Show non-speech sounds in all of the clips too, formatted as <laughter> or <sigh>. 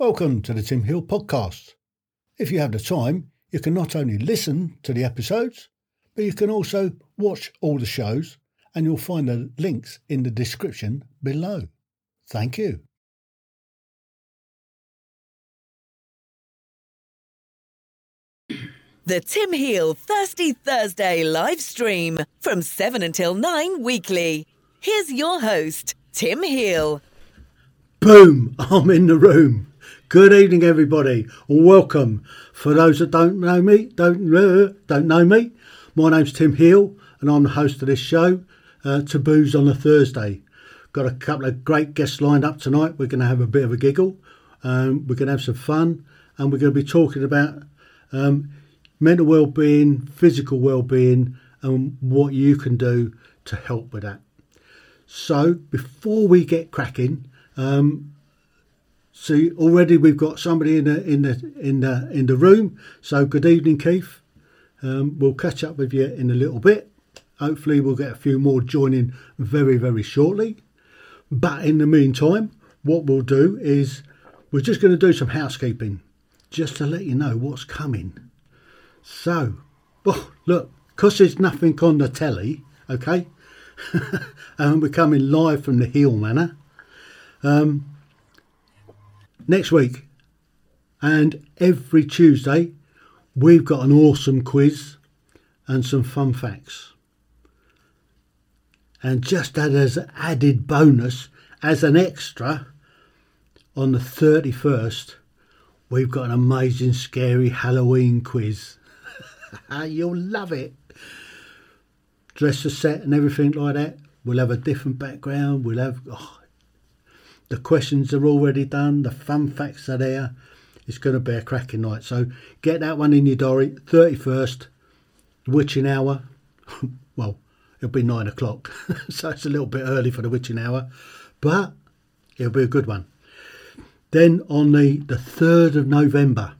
Welcome to the Tim Hill podcast. If you have the time, you can not only listen to the episodes, but you can also watch all the shows, and you'll find the links in the description below. Thank you. The Tim Heal Thirsty Thursday live stream from 7 until 9 weekly. Here's your host, Tim Heal. Boom! I'm in the room. Good evening, everybody. And welcome. For those that don't know me, don't uh, don't know me, my name's Tim Heal, and I'm the host of this show, uh, Taboos on a Thursday. Got a couple of great guests lined up tonight. We're going to have a bit of a giggle. Um, we're going to have some fun, and we're going to be talking about um, mental well-being, physical well-being, and what you can do to help with that. So before we get cracking, um, see already we've got somebody in the in the in the in the room. So good evening, Keith. Um, we'll catch up with you in a little bit. Hopefully, we'll get a few more joining very very shortly. But in the meantime, what we'll do is we're just going to do some housekeeping, just to let you know what's coming. So, oh, look, because there's nothing on the telly, okay, and <laughs> we're coming live from the Heal Manor um, next week. And every Tuesday, we've got an awesome quiz and some fun facts. And just as an added bonus, as an extra, on the 31st, we've got an amazing, scary Halloween quiz. <laughs> You'll love it. Dress the set and everything like that. We'll have a different background. We'll have oh, the questions are already done. The fun facts are there. It's going to be a cracking night. So get that one in your diary. 31st, witching hour. <laughs> well, it'll be nine o'clock. <laughs> so it's a little bit early for the witching hour. But it'll be a good one. Then on the, the 3rd of November,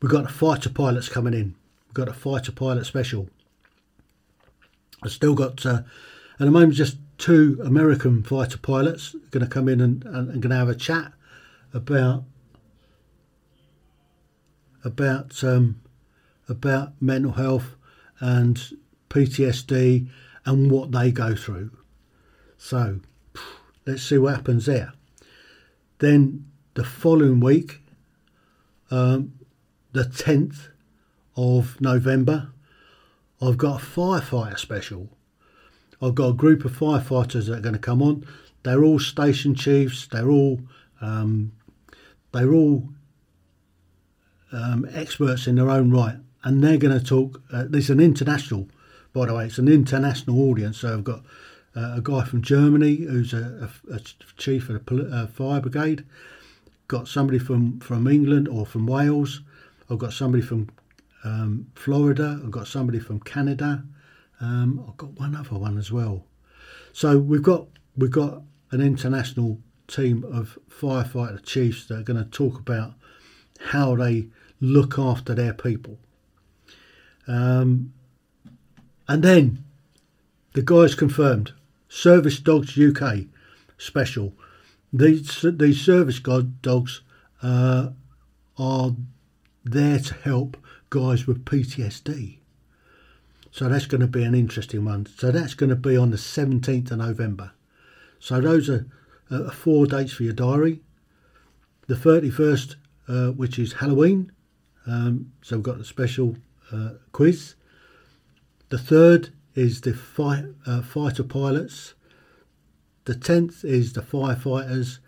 we've got the fighter pilots coming in. We've got a fighter pilot special. I've still got, uh, at the moment, just two American fighter pilots are going to come in and, and, and going to have a chat about about um, about mental health and PTSD and what they go through. So let's see what happens there. Then the following week, um, the 10th of November, I've got a firefighter special. I've got a group of firefighters that are going to come on. They're all station chiefs. They're all um, they're all um, experts in their own right, and they're going to talk. Uh, there's an international, by the way, it's an international audience. So I've got uh, a guy from Germany who's a, a, a chief of the uh, fire brigade. Got somebody from from England or from Wales. I've got somebody from um, Florida. I've got somebody from Canada. Um, I've got one other one as well. So we've got we've got an international team of firefighter chiefs that are going to talk about how they look after their people. Um, and then the guys confirmed Service Dogs UK special. These these service dogs uh, are there to help guys with PTSD. So that's going to be an interesting one. So that's going to be on the 17th of November. So those are uh, four dates for your diary. The 31st, uh, which is Halloween. Um, so we've got the special uh, quiz. The third is the fight, uh, fighter pilots. The 10th is the firefighters.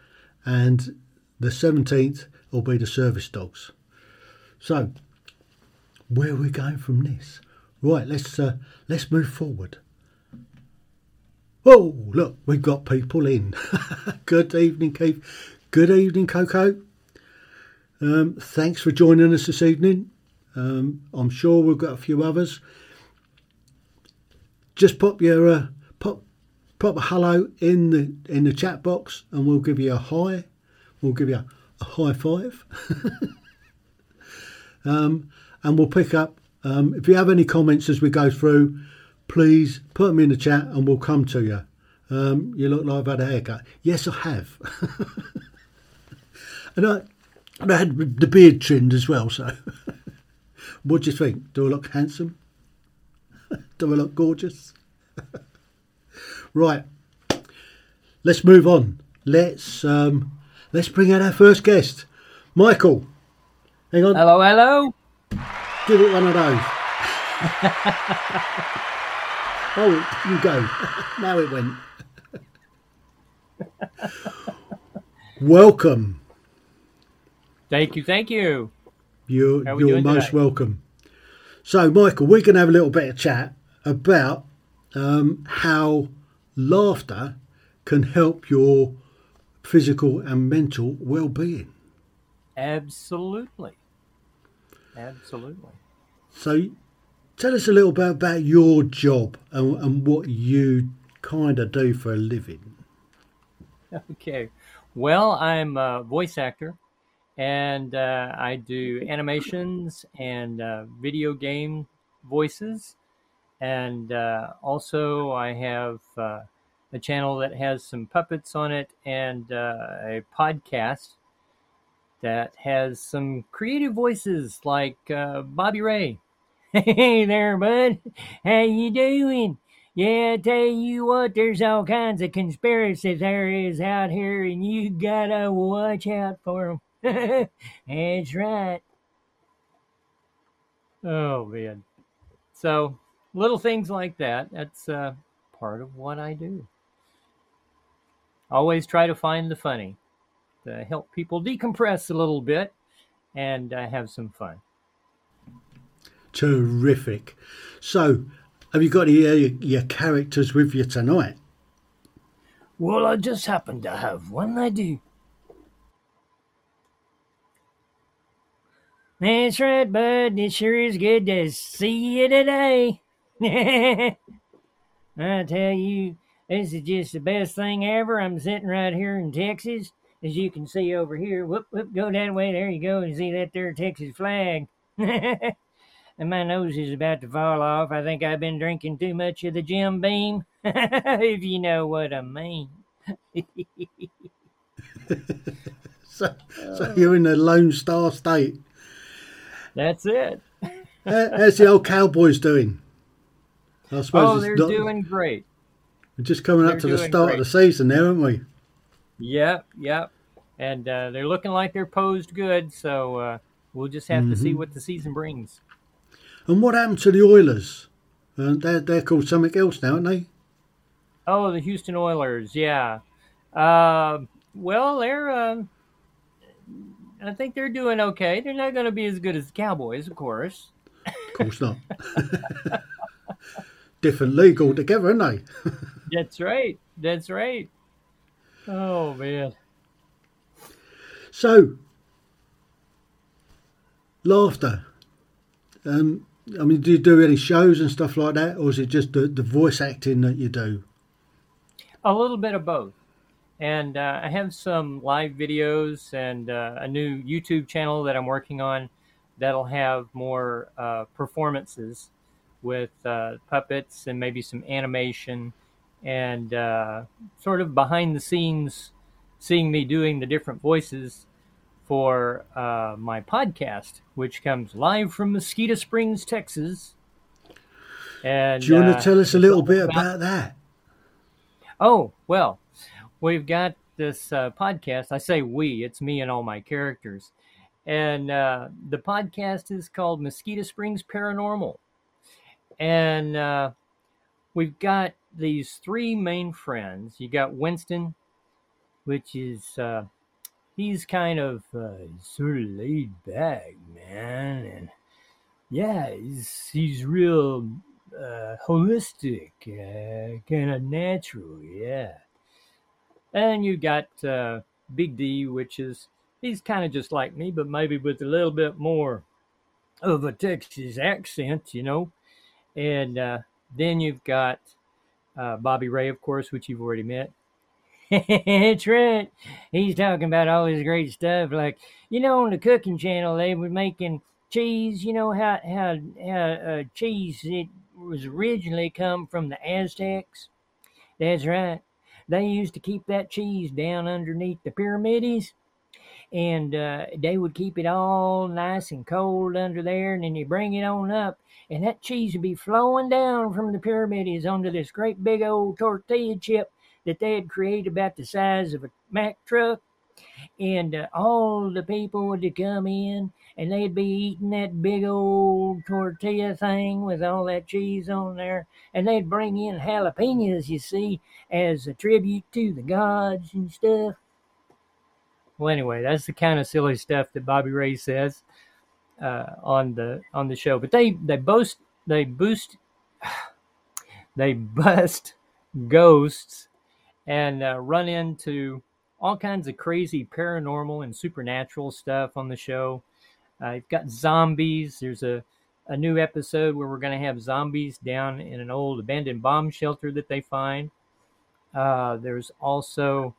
And the 17th will be the service dogs. So, where are we going from this? Right, let's uh, let's move forward. Oh, look, we've got people in. <laughs> Good evening, Keith. Good evening, Coco. Um, thanks for joining us this evening. Um, I'm sure we've got a few others. Just pop your uh, pop pop a hello in the in the chat box, and we'll give you a hi. We'll give you a, a high five, <laughs> um, and we'll pick up um, if you have any comments as we go through, please put them in the chat and we'll come to you. Um, you look like I've had a haircut. Yes, I have. <laughs> and I, And I had the beard trimmed as well. So, <laughs> what do you think? Do I look handsome? <laughs> do I look gorgeous? right. Let's move on. Let's um, let's bring out our first guest, Michael. Hang on. Hello, hello. Give it one of those. oh, you go. now it went. Welcome. Thank you, thank you. You're, you're most today? welcome. So, Michael, we're going to have a little bit of chat about um, how laughter can help your physical and mental well-being. Absolutely. Absolutely. So, tell us a little bit about your job and, and what you kind of do for a living. <laughs> Okay. Well, I'm a voice actor and uh, I do animations and uh, video game voices. And uh, also, I have uh, a channel that has some puppets on it and uh, a podcast that has some creative voices like uh, Bobby Ray. <laughs> Hey there, bud. How you doing? Yeah, tell you what, there's all kinds of conspiracy theories out here, and you gotta watch out for them. <laughs> That's right. Oh man. So little things like that. That's uh, part of what I do. Always try to find the funny to help people decompress a little bit and uh, have some fun. Terrific. So, have you got any uh, your characters with you tonight? Well, I just happen to have one, I do. That's right, bud. It sure is good to see you today. <laughs> I tell you, this is just the best thing ever. I'm sitting right here in Texas, as you can see over here. Whoop, whoop, go that way. There you go. And see that there Texas flag. <laughs> and my nose is about to fall off. I think I've been drinking too much of the Jim Beam, <laughs> if you know what I mean. <laughs> So, so you're in the Lone Star State. That's it. How's the old Cowboys doing? I suppose Oh, they're not- doing great. we're just coming up they're to the start of the season now, aren't we? Yep, yep. And uh, they're looking like they're posed good, so uh, we'll just have to see what the season brings. And what happened to the Oilers? Uh, they're, they're called something else now, aren't they? Oh, the Houston Oilers, yeah. Uh, well, they're. Uh, I think they're doing okay. They're not going to be as good as the Cowboys, of course. Of course not. <laughs> Different league altogether, aren't they? <laughs> That's right. That's right. Oh man. So, laughter. Um, I mean, do you do any shows and stuff like that, or is it just the, the voice acting that you do? A little bit of both. And uh, I have some live videos and uh, a new YouTube channel that I'm working on that'll have more uh, performances with uh, puppets and maybe some animation and uh, sort of behind the scenes, seeing me doing the different voices for uh, my podcast, which comes live from Mosquito Springs, Texas. And Do you want uh, to tell us a little bit about- about that? Oh, well, we've got this uh, podcast. I say we, it's me and all my characters. And uh, the podcast is called Mosquito Springs Paranormal. And uh, we've got these three main friends. You got Winston, which is, uh, he's kind of uh, sort of laid back, man. And yeah, he's, he's real uh, holistic, uh, kind of natural, yeah. And you got uh, Big D, which is he's kind of just like me, but maybe with a little bit more of a Texas accent, you know. And uh, then you've got uh, Bobby Ray, of course, which you've already met. <laughs> Right. He's talking about all this great stuff, like you know, on the cooking channel they were making cheese. You know how how how uh, cheese it was originally come from the Aztecs. That's right. They used to keep that cheese down underneath the pyramids, and uh, they would keep it all nice and cold under there, and then you bring it on up, and that cheese would be flowing down from the pyramids onto this great big old tortilla chip that they had created about the size of a Mack truck. And uh, all the people would come in and they'd be eating that big old tortilla thing with all that cheese on there. And they'd bring in jalapenos, you see, as a tribute to the gods and stuff. Well, anyway, that's the kind of silly stuff that Bobby Ray says uh, on the on the show. But they they boast they boost <sighs> they bust ghosts and uh, run into all kinds of crazy paranormal and supernatural stuff on the show. Uh, you've got zombies. There's a a new episode where we're going to have zombies down in an old abandoned bomb shelter that they find. Uh, there's also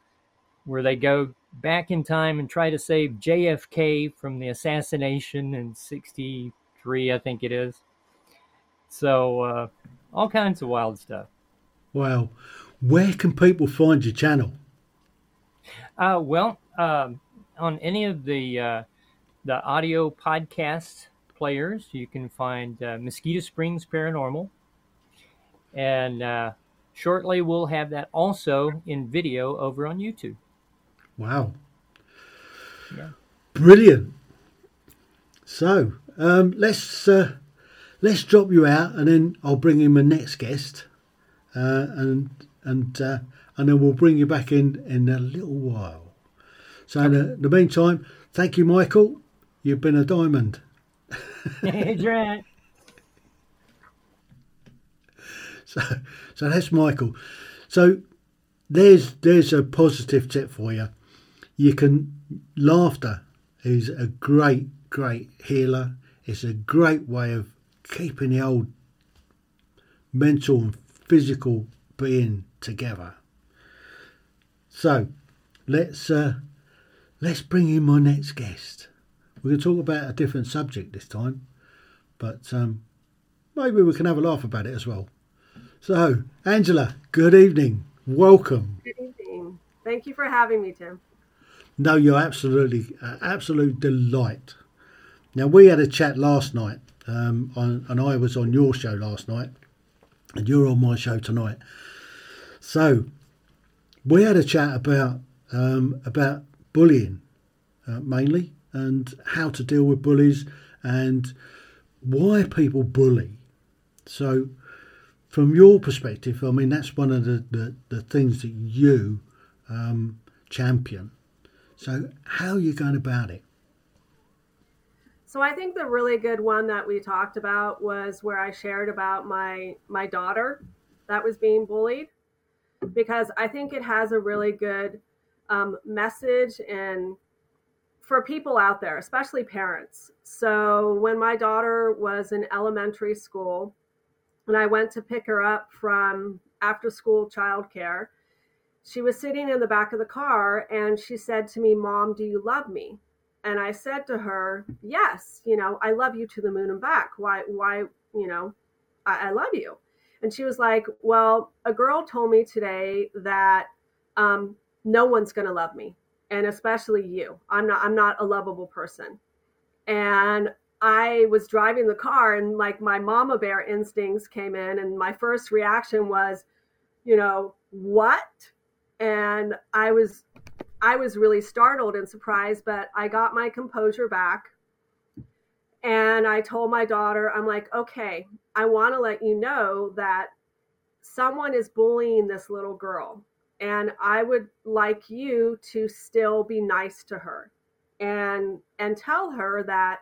where they go back in time and try to save JFK from the assassination in 63, I think it is. So, uh, all kinds of wild stuff. Wow. Where can people find your channel? Uh, well, um, on any of the uh, the audio podcast players, you can find uh, Mosquito Springs Paranormal, and uh, shortly we'll have that also in video over on YouTube. Wow. Yeah. Brilliant. So um, let's uh, let's drop you out, and then I'll bring in my next guest, uh, and and uh, and then we'll bring you back in in a little while. So in the, in the meantime, thank you, Michael. You've been a diamond. <laughs> That's right. <laughs> So so that's Michael. So there's there's a positive tip for you. You can laughter is a great great healer. It's a great way of keeping the old mental and physical being together. So let's uh, let's bring in my next guest. We're going to talk about a different subject this time, but um, maybe we can have a laugh about it as well. So, Angela, good evening. Welcome. Good evening. Thank you for having me, Tim. No, you're absolutely, uh, absolute delight. Now, we had a chat last night, um, on, and I was on your show last night, and you're on my show tonight. So, we had a chat about um, about bullying, uh, mainly, and how to deal with bullies, and why people bully. So, from your perspective, I mean, that's one of the, the, the things that you um, champion. So, how are you going about it? So I think the really good one that we talked about was where I shared about my my daughter that was being bullied because I think it has a really good um, message and for people out there, especially parents. So when my daughter was in elementary school, and I went to pick her up from after school childcare, she was sitting in the back of the car and she said to me, Mom, do you love me? And I said to her, Yes, you know, I love you to the moon and back. Why, why, you know, I, I love you. And she was like, Well, a girl told me today that um, no one's going to love me, and especially you. I'm not. I'm not a lovable person. And I was driving the car, and like my mama bear instincts came in, and my first reaction was, you know, what? And I was, I was really startled and surprised, but I got my composure back. And I told my daughter, I'm like, okay, I want to let you know that someone is bullying this little girl. And I would like you to still be nice to her and and tell her that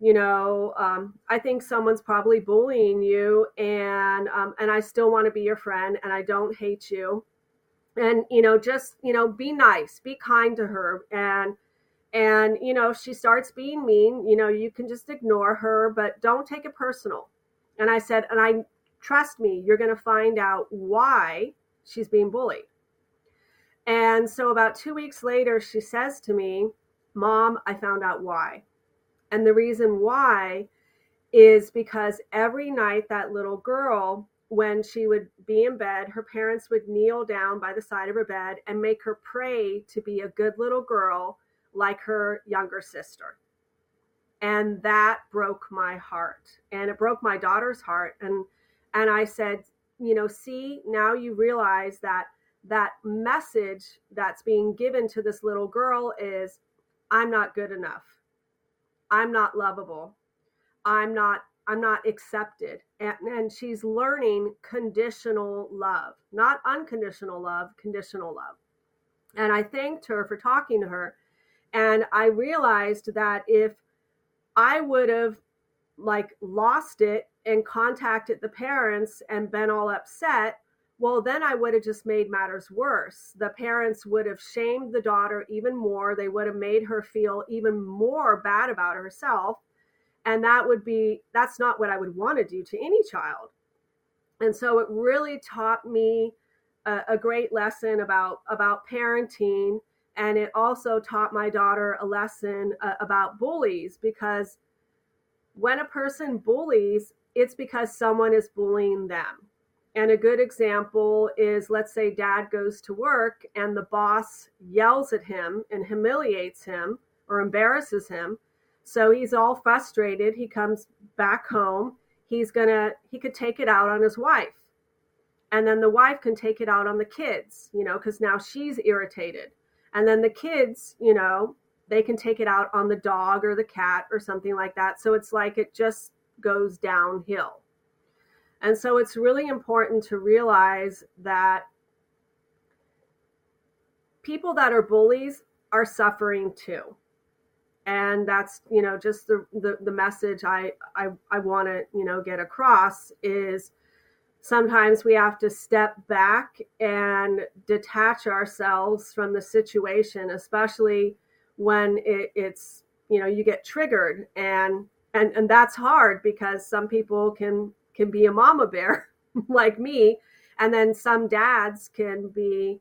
you know um, i think someone's probably bullying you and um, and i still want to be your friend and i don't hate you and you know just you know be nice be kind to her. And and you know she starts being mean you know you can just ignore her but don't take it personal. And i said and i trust me you're going to find out why she's being bullied. And so about two weeks later she says to me mom i found out why. And the reason why is because every night that little girl when she would be in bed, her parents would kneel down by the side of her bed and make her pray to be a good little girl like her younger sister. And that broke my heart. And it broke my daughter's heart. And and I said, you know, see, now you realize that that message that's being given to this little girl is I'm not good enough. I'm not lovable. I'm not I'm not accepted. And, and she's learning conditional love, not unconditional love, conditional love. And I thanked her for talking to her. And I realized that if I would have like lost it and contacted the parents and been all upset, well, then I would have just made matters worse. The parents would have shamed the daughter even more. They would have made her feel even more bad about herself and that would be that's not what i would want to do to any child. And so it really taught me a, a, great lesson about about parenting. And it also taught my daughter a lesson uh, about bullies because when a person bullies it's because someone is bullying them. And a good example is let's say dad goes to work and the boss yells at him and humiliates him or embarrasses him so he's all frustrated. He comes back home. He's to, he could take it out on his wife. And then the wife can take it out on the kids, you know, because now she's irritated. And then the kids, you know, they can take it out on the dog or the cat or something like that. So it's like it just goes downhill. And so it's really important to realize that people that are bullies are suffering too and that's you know just the the, the message i i, I want to you know get across is sometimes we have to step back and detach ourselves from the situation especially when it, it's you know you get triggered. And and and that's hard because some people can can be a mama bear <laughs> like me. And then some dads can be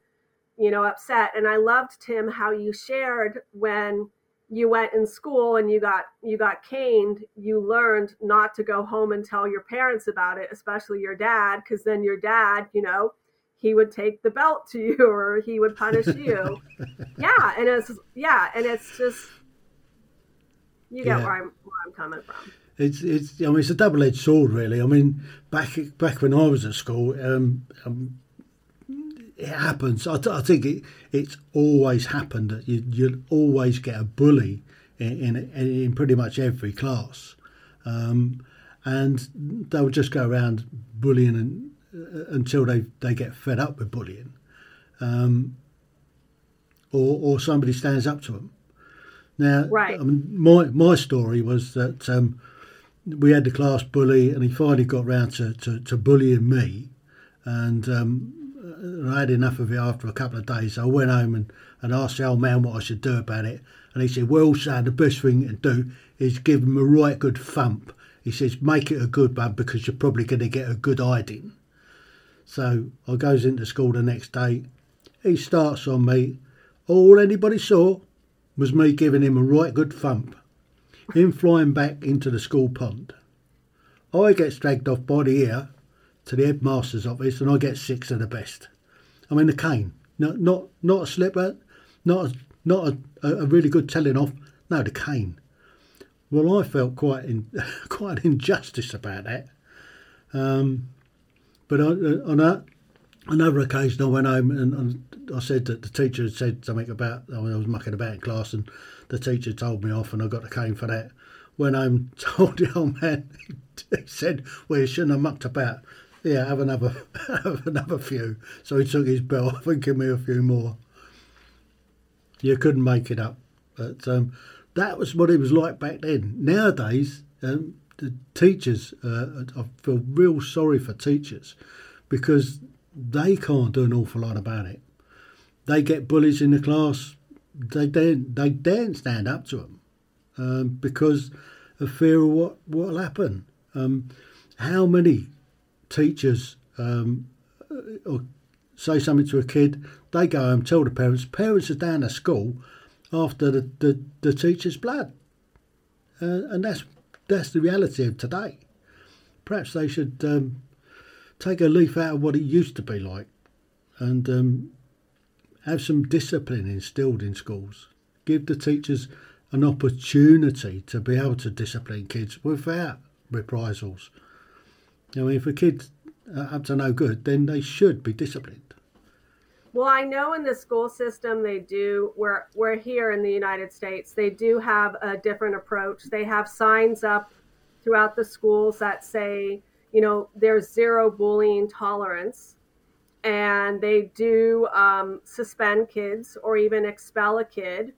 you know upset. And i loved tim how you shared when you went in school and you got you got caned you learned not to go home and tell your parents about it especially your dad because then your dad you know he would take the belt to <laughs> you or he would punish you <laughs> yeah and it's yeah and it's just you get yeah. where i'm where i'm coming from it's it's I mean it's a double edged sword really. I mean back back when I was at school, um, um, it happens. I, I think it, it's always happened that you, you always get a bully in, in, in pretty much every class. Um, and they'll just go around bullying and, uh, until they, they get fed up with bullying. Um, or, or somebody stands up to them. Now, right. I mean, my, my story was that um, we had the class bully and he finally got round to, to, to bullying me. And um, I had enough of it after a couple of days. So I went home and, and asked the old man what I should do about it. And he said, Well, son, the best thing to do is give him a right good thump. He says, Make it a good one because you're probably going to get a good hiding. So I goes into school the next day. He starts on me. All anybody saw was me giving him a right good thump. Him flying back into the school pond. I get dragged off by the ear to the headmaster's office and I get six of the best. I mean, the cane, not not not a slipper, not a, not a, a really good telling off. No, the cane. Well, I felt quite in, <laughs> quite injustice about that. Um, but on, on a, another occasion, I went home and, and, I said that the teacher had said something about I, I was mucking about in class, and the teacher told me off, and I got the cane for that. Went home, <laughs> told the old man, he <laughs> said, "Well, you shouldn't have mucked about." Yeah, have another <laughs> have another few. So he took his bill off and gave me a few more. You couldn't make it up, but um, that was what it was like back then. Nowadays, um, the teachers, uh, I feel real sorry for teachers because they can't do an awful lot about it. They get bullies in the class. They daren't, they daren't stand up to them um, because of fear of what what will happen. Um, how many teachers um, or say something to a kid, they go home, tell the parents. Parents are down at school after the, the, the teacher's blood. Uh, and that's that's the reality of today. Perhaps they should um, take a leaf out of what it used to be like and um, have some discipline instilled in schools. give the teachers an opportunity to be able to discipline kids without reprisals. I mean, if a kid's up to no good, then they should be disciplined. Well, I know in the school system they do. We're we're here in the United States. They do have a different approach. They have signs up throughout the schools that say, you know, there's zero bullying tolerance, and they do um, suspend kids or even expel a kid,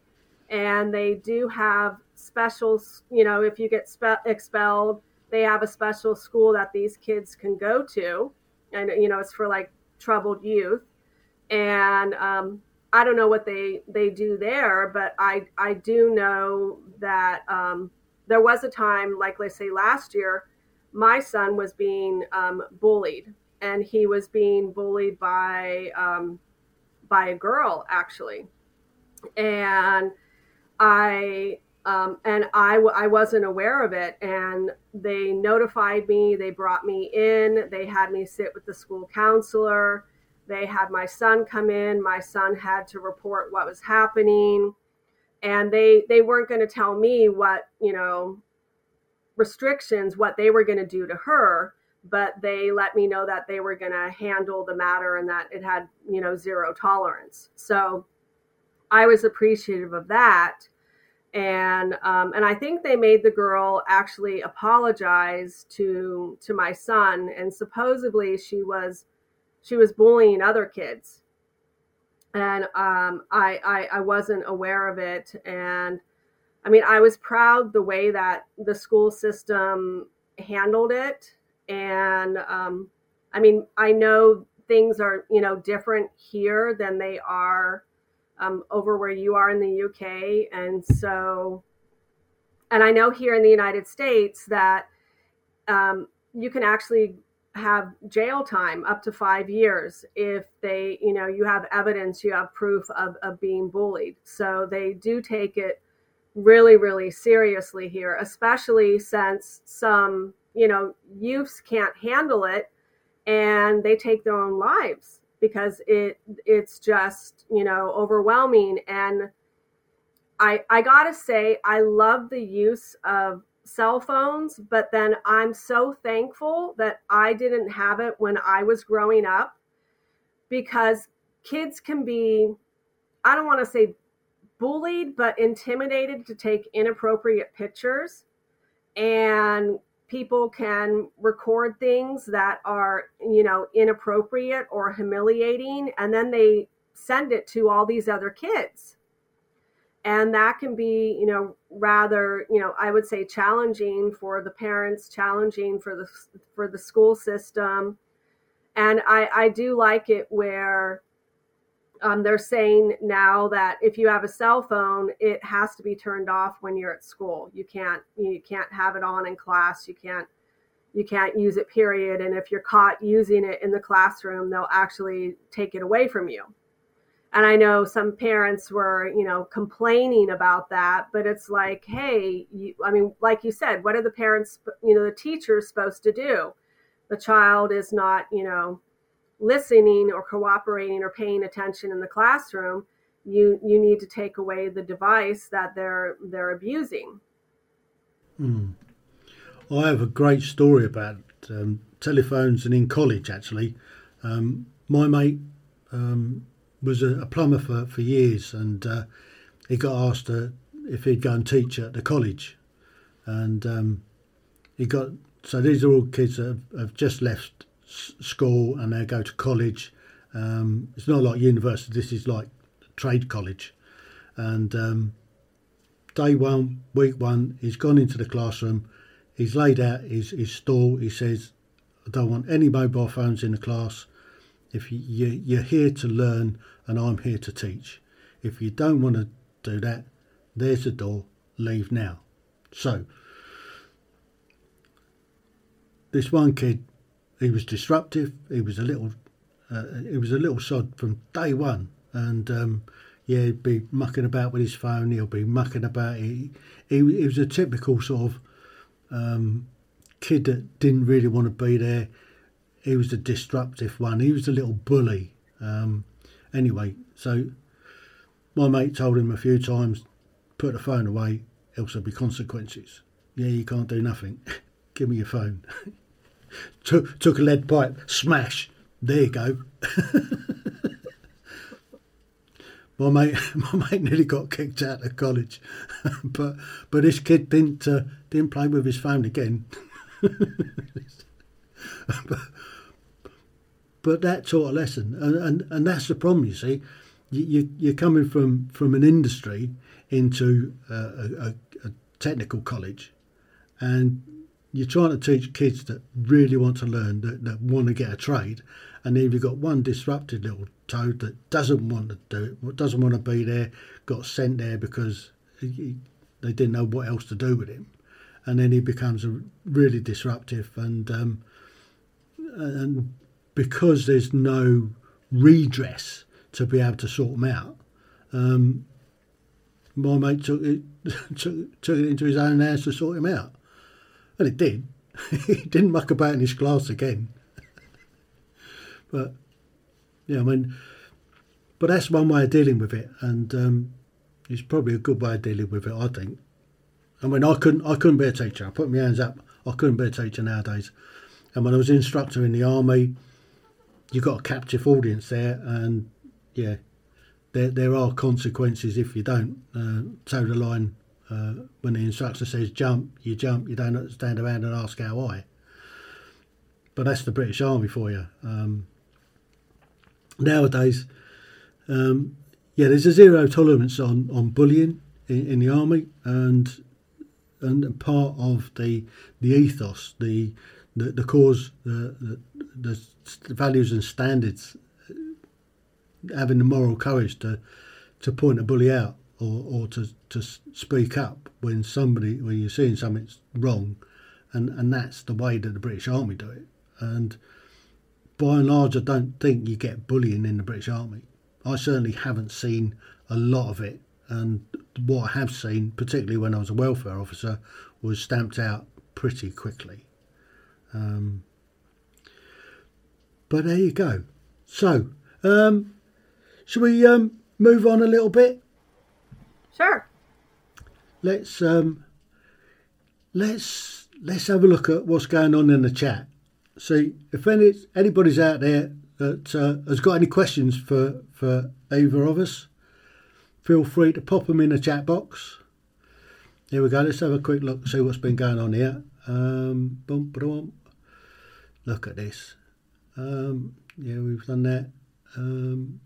and they do have special. You know, if you get spe- expelled, they have a special school that these kids can go to, and you know, it's for like troubled youth. And um, I don't know what they they do there, but I I do know that um, there was a time, like let's say last year, my son was being um, bullied, and he was being bullied by um, by a girl actually, and I um, and I, I wasn't aware of it. And they notified me, they brought me in, they had me sit with the school counselor. They had my son come in. My son had to report what was happening. And they, they weren't going to tell me what, you know, restrictions, what they were going to do to her, but they let me know that they were going to handle the matter and that it had, you know, zero tolerance. So I was appreciative of that and um, and I think they made the girl actually apologize to to my son, and supposedly she was she was bullying other kids. And um, I, I i wasn't aware of it. And i mean i was proud the way that the school system handled it. And um, i mean i know things are you know different here than they are um, over where you are in the uk and so and i know here in the united states that um, you can actually have jail time up to five years if they, you know, you have evidence, you have proof of, of being bullied. So they do take it really, really seriously here, especially since some, you know, youths can't handle it and they take their own lives because it it's just, you know, overwhelming. And I I gotta say, I love the use of cell phones, but then I'm so thankful that I didn't have it when I was growing up because kids can be, I don't want to say bullied, but intimidated to take inappropriate pictures. And people can record things that are, you know, inappropriate or humiliating. And then they send it to all these other kids and that can be you know rather you know i would say challenging for the parents challenging for the for the school system and i i do like it where um, they're saying now that if you have a cell phone it has to be turned off when you're at school. You can't you can't have it on in class. You can't you can't use it period. And if you're caught using it in the classroom they'll actually take it away from you. And i know some parents were you know complaining about that but it's like hey you, i mean like you said what are the parents you know the teachers supposed to do? The child is not you know listening or cooperating or paying attention in the classroom you you need to take away the device that they're they're abusing. Mm. i have a great story about um, telephones and in college actually. Um, my mate um, was a, a plumber for, for years, and uh, he got asked uh, if he'd go and teach at the college, and um, he got so these are all kids that have, have just left school and they go to college. Um, it's not like university. This is like trade college, and um, day one, week one, he's gone into the classroom. He's laid out his, his stall. He says, "I don't want any mobile phones in the class. If you, you, you're here to learn, and I'm here to teach. If you don't want to do that, there's the door, leave now. So, this one kid, he was disruptive, he was a little, uh, he was a little sod from day one, and um, yeah, he'd be mucking about with his phone, he'll be mucking about. He, he, he was a typical sort of um, kid that didn't really want to be there. He was a disruptive one. He was a little bully. Um, Anyway, so my mate told him a few times, put the phone away, else there'll be consequences. Yeah, you can't do nothing. <laughs> Give me your phone. <laughs> took took a lead pipe, smash. There you go. <laughs> my mate, <laughs> my mate nearly got kicked out of college, <laughs> but but this kid didn't uh, didn't play with his phone again. but, but that taught a lesson, and, and and that's the problem. You see, you, you you're coming from from an industry into a, a technical college, and you're trying to teach kids that really want to learn, that, that want to get a trade, and then you've got one disrupted little toad that doesn't want to do it, doesn't want to be there, got sent there because he, they didn't know what else to do with him, and then he becomes a really disruptive, and um, and because there's no redress to be able to sort them out, um, my mate took it <laughs> took, took it into his own hands to sort him out. And it did. <laughs> he didn't muck about in his class again. <laughs> but yeah, I mean, but that's one way of dealing with it, and um, it's probably a good way of dealing with it, I think. I mean, I couldn't, I couldn't be a teacher. I put my hands up. I couldn't be a teacher nowadays. And when I was an instructor in the army, you've got a captive audience there, and yeah, there there are consequences if you don't uh, toe the line uh, when the instructor says jump, you jump. You don't stand around and ask how I. But that's the British Army for you. Um, nowadays, um, yeah, there's a zero tolerance on, on bullying in, in the army, and and part of the the ethos, the the, the cause, the, the, the values and standards, having the moral courage to to point a bully out or, or to, to speak up when somebody when you're seeing something's wrong, and and that's the way that the British Army do it. And by and large, I don't think you get bullying in the British Army. I certainly haven't seen a lot of it, and what I have seen, particularly when I was a welfare officer, was stamped out pretty quickly. Um, but there you go. So, um, should we um, move on a little bit? Sure. Let's um, let's let's have a look at what's going on in the chat. See if any anybody's out there that uh, has got any questions for for either of us, feel free to pop them in the chat box. Here we go. Let's have a quick look, see what's been going on here. Um, boom, boom. Look at this. Um, yeah, we've done that. Um,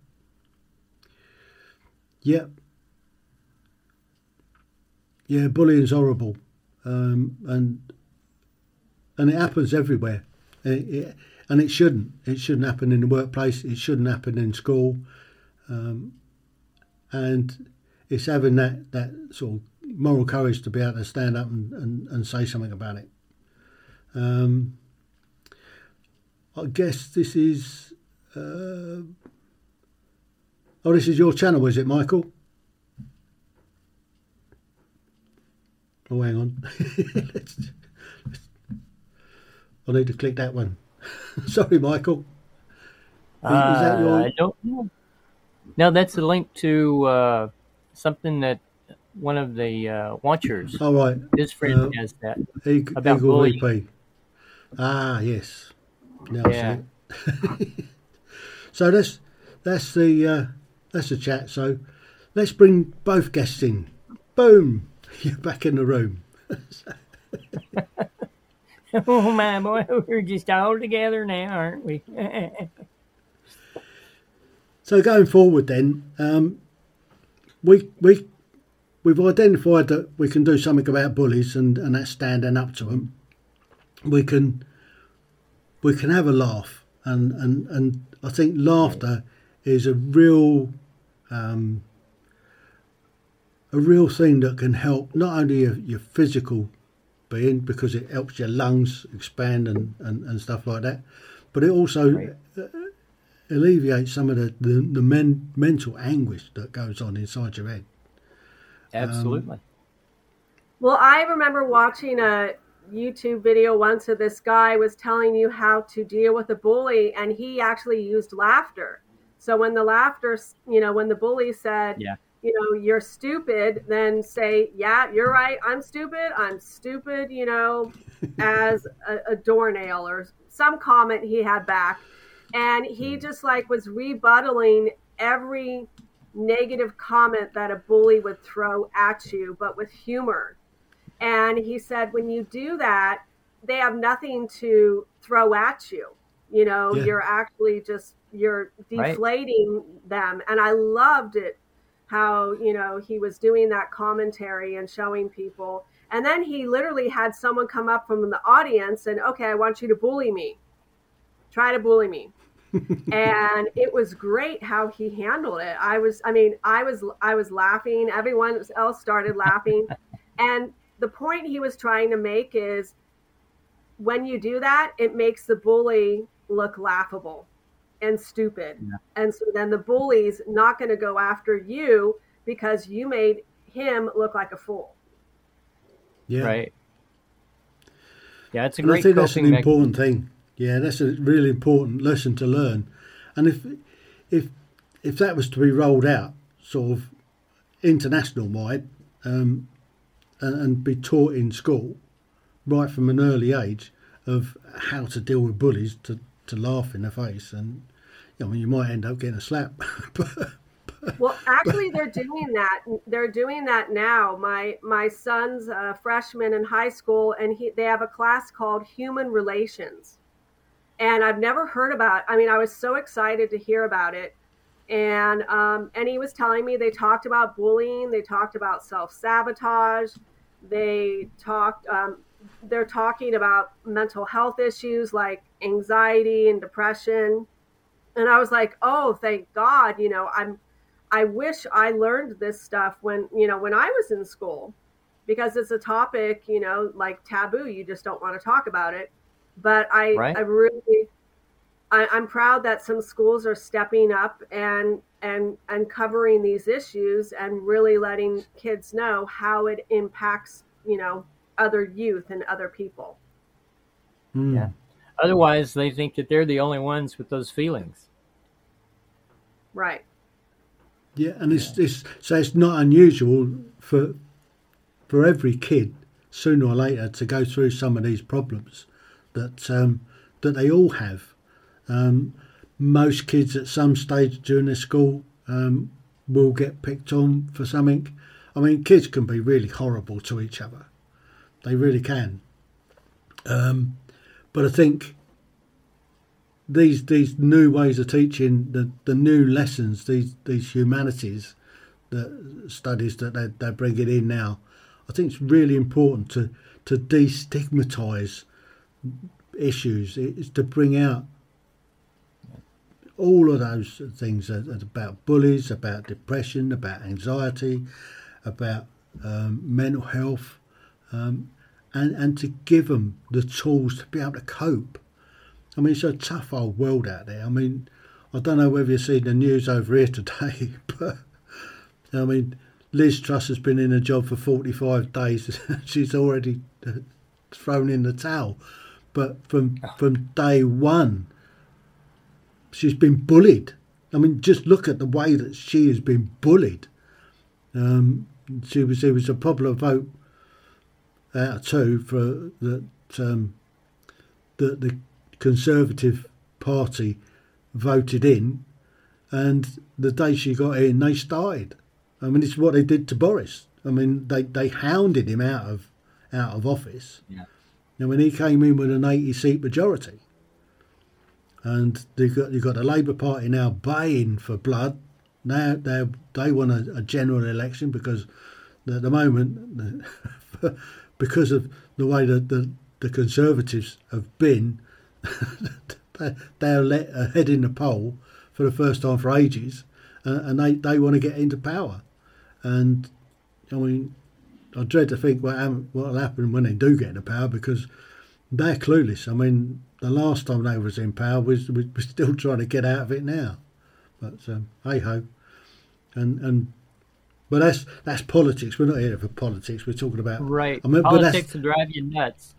yep. Yeah, bullying's horrible, um, and and it happens everywhere, it, it, and it shouldn't. It shouldn't happen in the workplace. It shouldn't happen in school, um, and it's having that that sort of moral courage to be able to stand up and, and, and say something about it. Um, I guess this is. Uh, oh, this is your channel, is it, Michael? Oh, hang on. <laughs> I need to click that one. <laughs> Sorry, Michael. Is, is that your... I don't know. No, that's a link to uh, something that one of the uh, watchers. Oh, right. His friend uh, has that. E- about Eagle bullying. VP. Ah, yes. Now yeah. <laughs> so that's that's the uh, that's the chat. So let's bring both guests in. Boom. <laughs> You're back in the room. <laughs> oh my boy, <laughs> we're just all together now, aren't we? so going forward, then um, we we we've identified that we can do something about bullies, and and that's standing up to them. We can we can have a laugh, and and and I think laughter is a real um, a real thing that can help not only your, your physical being because it helps your lungs expand and, and, and stuff like that, but it also right. Uh, alleviates some of the, the, the men, mental anguish that goes on inside your head. Absolutely. Um, well, I remember watching a YouTube video once of this guy was telling you how to deal with a bully, and he actually used laughter. So when the laughter, you know, when the bully said, yeah you know, you're stupid, then say, yeah, you're right. I'm stupid. I'm stupid, you know, <laughs> as a, a doornail or some comment he had back. And he hmm. just like was rebuttaling every negative comment that a bully would throw at you, but with humor. And he said, when you do that, they have nothing to throw at you. You know, yeah. you're actually just you're deflating right. them. And I loved it how, you know, he was doing that commentary and showing people. And then he literally had someone come up from the audience and, okay, I want you to bully me. Try to bully me. <laughs> and it was great how he handled it. I was, I mean, I was, I was laughing. Everyone else started laughing. <laughs> and the point he was trying to make is when you do that, it makes the bully look laughable and stupid. Yeah. And so then the bully's not going to go after you because you made him look like a fool. Yeah. Right. Yeah, it's a great. I think that's an important thing. Yeah, that's a really important lesson to learn. And if if if that was to be rolled out, sort of international wide, um, and, and be taught in school, right from an early age, of how to deal with bullies, to to laugh in the face, and I mean, you might end up getting a slap. <laughs> well, actually, they're doing that. They're doing that now. My my son's a freshman in high school, and he they have a class called Human Relations, and I've never heard about. I mean, I was so excited to hear about it, and um, and he was telling me they talked about bullying, they talked about self sabotage, they talked. Um, they're talking about mental health issues like anxiety and depression and i was like oh thank god you know i'm i wish i learned this stuff when you know when i was in school because it's a topic you know like taboo you just don't want to talk about it but i right. i really I, i'm proud that some schools are stepping up and and and covering these issues and really letting kids know how it impacts you know other youth and other people. Mm. Yeah. Otherwise, they think that they're the only ones with those feelings. Right. Yeah, and it's, it's so it's not unusual for for every kid sooner or later to go through some of these problems that um, that they all have. Um, most kids at some stage during their school um, will get picked on for something. I mean, kids can be really horrible to each other. They really can. Um, but I think these these new ways of teaching, the, the new lessons, these these humanities, the studies that they, they're bringing in now, I think it's really important to to destigmatize issues. It's to bring out all of those things about bullies, about depression, about anxiety, about um, mental health, um, and, and to give them the tools to be able to cope. I mean, it's a tough old world out there. I mean, I don't know whether you've seen the news over here <laughs> today, but I mean, Liz Truss has been in a job for 45 days. <laughs> She's already uh, thrown in the towel. But from oh. from day one, she's been bullied. I mean, just look at the way that she has been bullied. Um, she was it was a popular vote out of two for that um, that the Conservative Party voted in, and the day she got in, they started. I mean, it's what they did to Boris. I mean, they, they hounded him out of out of office. Yeah. And when he came in with an 80 seat majority, and they got you got the Labour Party now baying for blood. Now they they want a, a general election because at the moment <laughs> because of the way that the, the Conservatives have been, <laughs> they're let ahead in the poll for the first time for ages, uh, and they, they want to get into power. And I mean, I dread to think what what will happen when they do get into power because they're clueless. I mean, the last time they was in power was we're still trying to get out of it now. But um, hey ho, and and but that's that's politics. We're not here for politics. We're talking about right. I mean, politics to drive you nuts.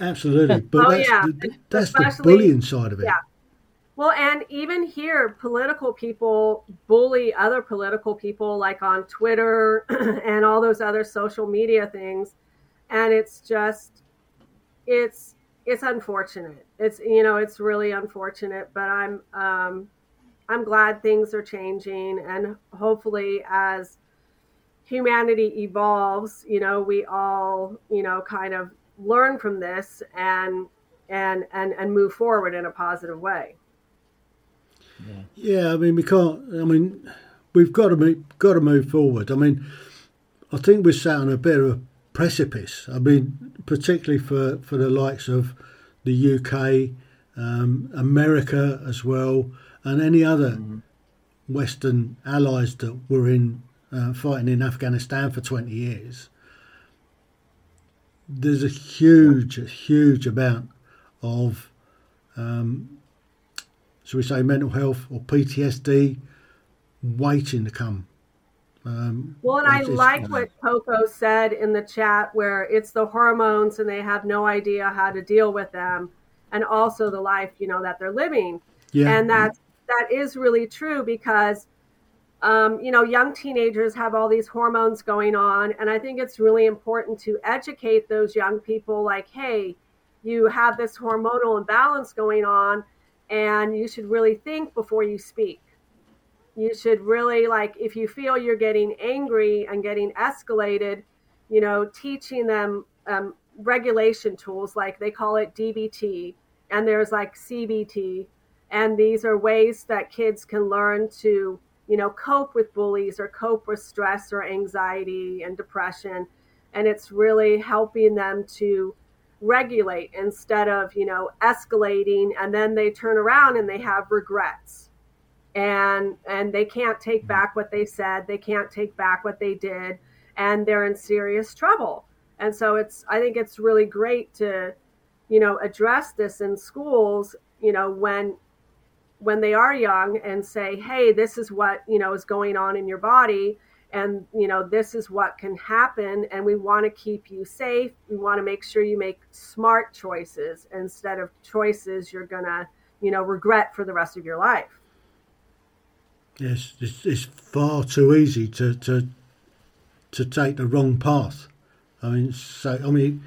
Absolutely, <laughs> but oh, that's, yeah. the, that's the bullying side of it. Yeah, Well, and even here, political people bully other political people, like on Twitter <clears throat> and all those other social media things, and it's just, it's it's unfortunate. It's you know, it's really unfortunate. But I'm um, I'm glad things are changing, and hopefully, as humanity evolves, you know, we all you know kind of learn from this and and and and move forward in a positive way. Yeah. yeah, I mean, we can't. I mean, we've got to move, got to move forward. I mean, I think we're sat on a bit of a precipice. I mean, particularly for for the likes of the UK, um, America as well, and any other mm-hmm. Western allies that were in uh, fighting in Afghanistan for twenty years. There's a huge, a huge amount of um, shall we say, mental health or PTSD waiting to come. Um, well, and I like what Coco said in the chat, where it's the hormones and they have no idea how to deal with them, and also the life you know that they're living. Yeah. And that that is really true because um, you know young teenagers have all these hormones going on, and I think it's really important to educate those young people, like, hey, you have this hormonal imbalance going on and you should really think before you speak. You should really like if you feel you're getting angry and getting escalated, you know, teaching them um, regulation tools like they call it DBT, and there's like CBT, and these are ways that kids can learn to you know cope with bullies or cope with stress or anxiety and depression. And it's really helping them to regulate instead of you know escalating. And then they turn around and they have regrets. And and they can't take mm-hmm. back what they said. They can't take back what they did. And they're in serious trouble. And so it's i think it's really great to you know address this in schools you know when when they are young and say hey this is what you know is going on in your body and you know this is what can happen and we want to keep you safe. We want to make sure you make smart choices instead of choices you're gonna you know regret for the rest of your life. Yes it's, it's far too easy to to to take the wrong path. I mean so i mean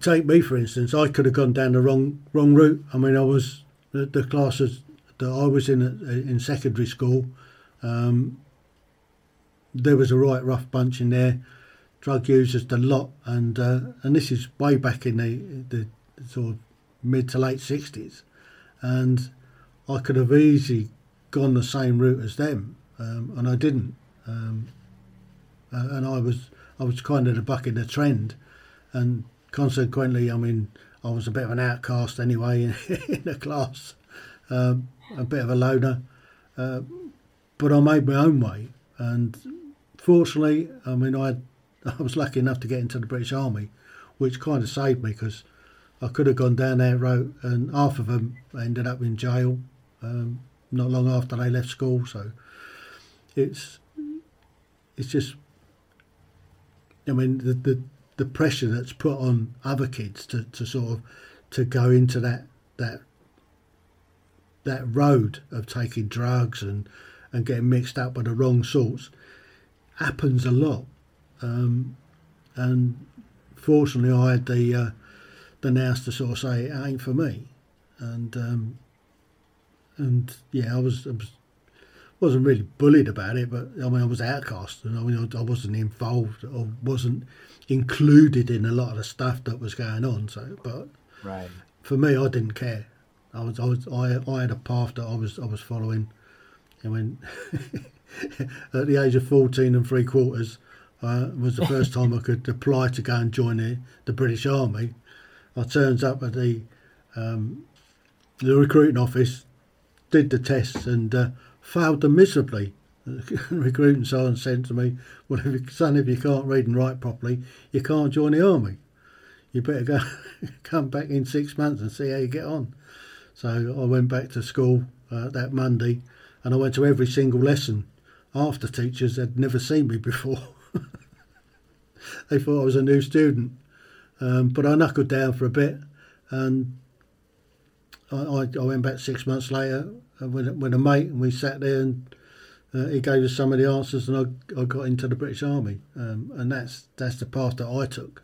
take me for instance. I could have gone down the wrong wrong route. I mean i was the, the classes that i was in in secondary school um, there was a right rough bunch in there, drug users, the lot, and uh, and this is way back in the the sort of mid to late sixties, and I could have easily gone the same route as them, um, and I didn't, um, uh, and I was I was kind of the buck the trend, and consequently, I mean, I was a bit of an outcast anyway in, <laughs> in the class, um, a bit of a loner, uh, but I made my own way, and fortunately, I mean, I <laughs> I was lucky enough to get into the British Army, which kind of saved me because I could have gone down that road, and half of them ended up in jail um, not long after they left school. So it's it's just, I mean, the the, the pressure that's put on other kids to, to sort of to go into that that that road of taking drugs and and getting mixed up with the wrong sorts happens a lot. Um, and fortunately, I had the uh, the nous to sort of say it ain't for me, and um, and yeah, I was, I was wasn't really bullied about it, but I mean I was outcast, and I mean I wasn't involved or wasn't included in a lot of the stuff that was going on. So, but right for me, I didn't care. I was I was I, I had a path that I was I was following, and when <laughs> at the age of 14 and three quarters uh, was the first time I could apply to go and join the, the British Army. I turned up at the um, the recruiting office, did the tests and uh, failed them miserably. <laughs> Recruiting sergeant said to me, "Well, if you, son, if you can't read and write properly, you can't join the army. You better go <laughs> come back in six months and see how you get on." So I went back to school uh, that Monday, and I went to every single lesson after teachers had never seen me before. <laughs> they thought I was a new student. Um, but I knuckled down for a bit and I, I, I went back six months later with, with a mate, and we sat there and uh, he gave us some of the answers, and I, I got into the British Army, um, and that's that's the path that I took.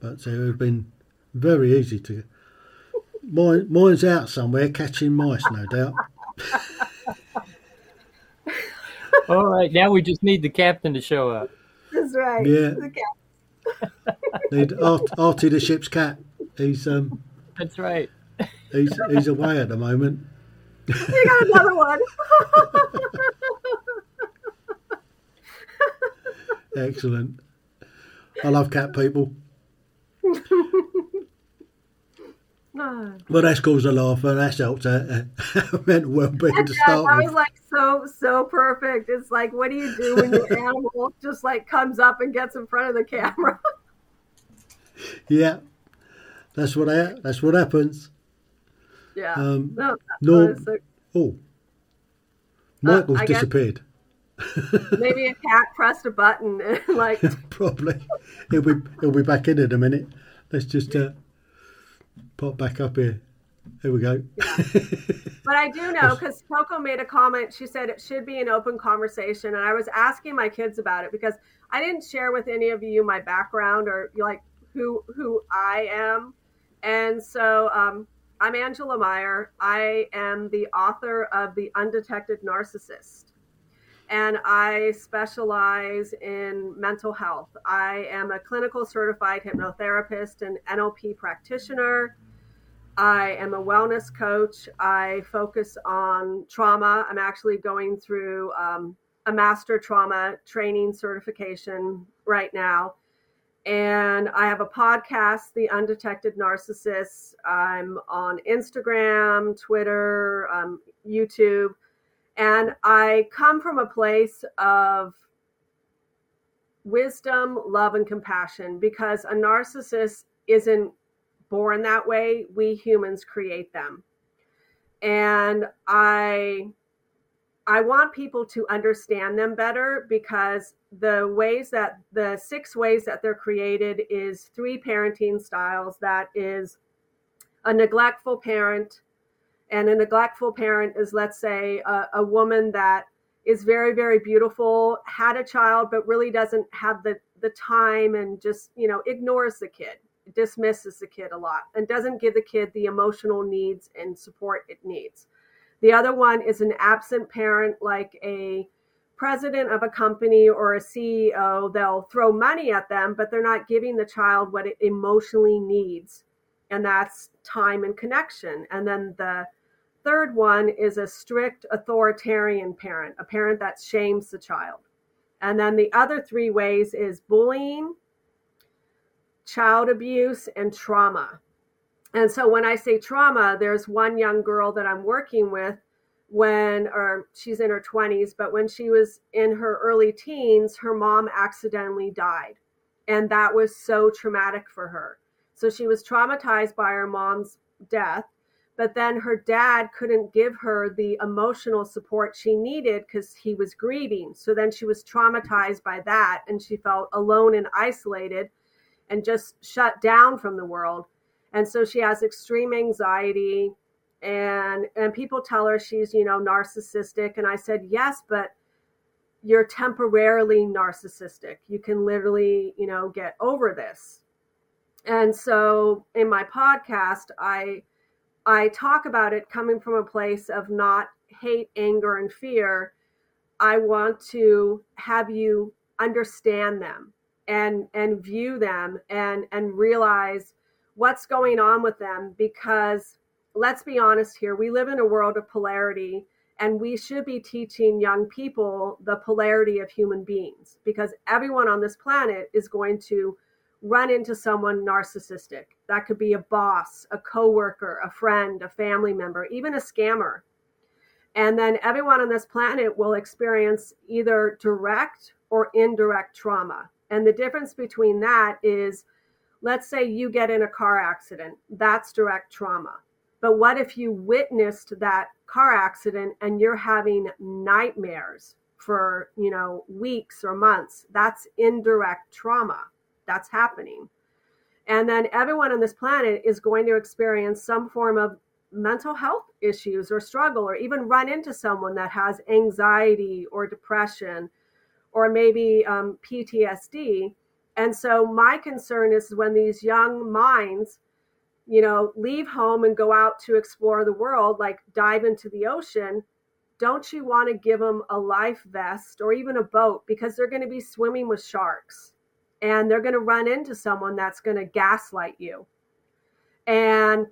But uh, it would have been very easy to. Mine, mine's out somewhere catching mice, no doubt. <laughs> All right, now we just need the captain to show up. That's right. Yeah. The cat. <laughs> Need Art- Artie the ship's cat. He's um That's right. he's he's away at the moment. You got another one. <laughs> Excellent. I love cat people. <laughs> Ah. Well, that's caused a laugh, and that's helped uh, <laughs> uh, mental well-being to start that with. was like so so perfect. It's like, what do you do when your animal just like comes up and gets in front of the camera? Yeah, that's what I, that's what happens. Yeah. Um, no, no- so- Oh, Michael's Uh, disappeared. <laughs> maybe a cat pressed a button and <laughs> like <laughs> Probably. He'll be he'll be back in in a minute. Let's just uh, pop back up here. Here we go. But I do know because Coco made a comment. She said it should be an open conversation, and I was asking my kids about it because I didn't share with any of you my background or like who who I am, and so um, I'm Angela Meyer. I am the author of the Undetected Narcissist, and I specialize in mental health. I am a clinical certified hypnotherapist and NLP practitioner. I am a wellness coach. I focus on trauma. I'm actually going through um, a master trauma training certification right now. And I have a podcast, The Undetected Narcissist. I'm on Instagram, Twitter, um, YouTube. And I come from a place of wisdom, love, and compassion because a narcissist isn't born that way. We humans create them. And I I want people to understand them better because the ways that the six ways that they're created is three parenting styles. That is a neglectful parent and a neglectful parent is let's say a, a woman that is very very beautiful had a child but really doesn't have the the time and just you know ignores the kid dismisses the kid a lot and doesn't give the kid the emotional needs and support it needs the other one is an absent parent like a president of a company or a ceo they'll throw money at them but they're not giving the child what it emotionally needs and that's time and connection and then the third one is a strict authoritarian parent, a parent that shames the child. And then the other three ways is bullying, child abuse, and trauma. And so when I say trauma, there's one young girl that I'm working with when, or she's in her 20s, but when she was in her early teens, her mom accidentally died. And that was so traumatic for her. So she was traumatized by her mom's death but then her dad couldn't give her the emotional support she needed because he was grieving. So then she was traumatized by that and she felt alone and isolated and just shut down from the world. And so she has extreme anxiety and and people tell her she's, you know, narcissistic and I said, "Yes, but you're temporarily narcissistic. You can literally, you know, get over this." And so in my podcast, I I talk about it coming from a place of not hate, anger, and fear. I want to have you understand them and and view them and and realize what's going on with them because let's be honest here we live in a world of polarity and we should be teaching young people the polarity of human beings because everyone on this planet is going to run into someone narcissistic. That could be a boss, a coworker, a friend, a family member, even a scammer. And then everyone on this planet will experience either direct or indirect trauma. And the difference between that is let's say you get in a car accident, that's direct trauma. But what if you witnessed that car accident and you're having nightmares for, you know, weeks or months? That's indirect trauma that's happening. And then everyone on this planet is going to experience some form of mental health issues or struggle or even run into someone that has anxiety or depression or maybe um, PTSD. And so my concern is when these young minds, you know, leave home and go out to explore the world, like dive into the ocean, don't you want to give them a life vest or even a boat because they're going to be swimming with sharks and they're going to run into someone that's going to gaslight you. And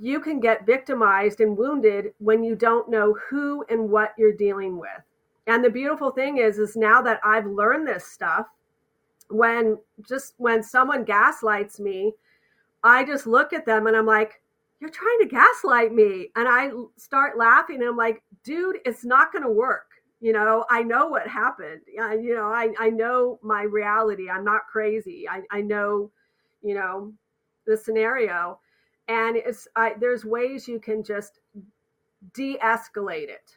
you can get victimized and wounded when you don't know who and what you're dealing with. And the beautiful thing is is now that I've learned this stuff, when just when someone gaslights me, I just look at them and I'm like, you're trying to gaslight me. And I start laughing and I'm like, dude, it's not going to work. You know, I know what happened. you know, I, I know my reality. I'm not crazy. I, I know, you know, the scenario. And it's, I, there's ways you can just de escalate it.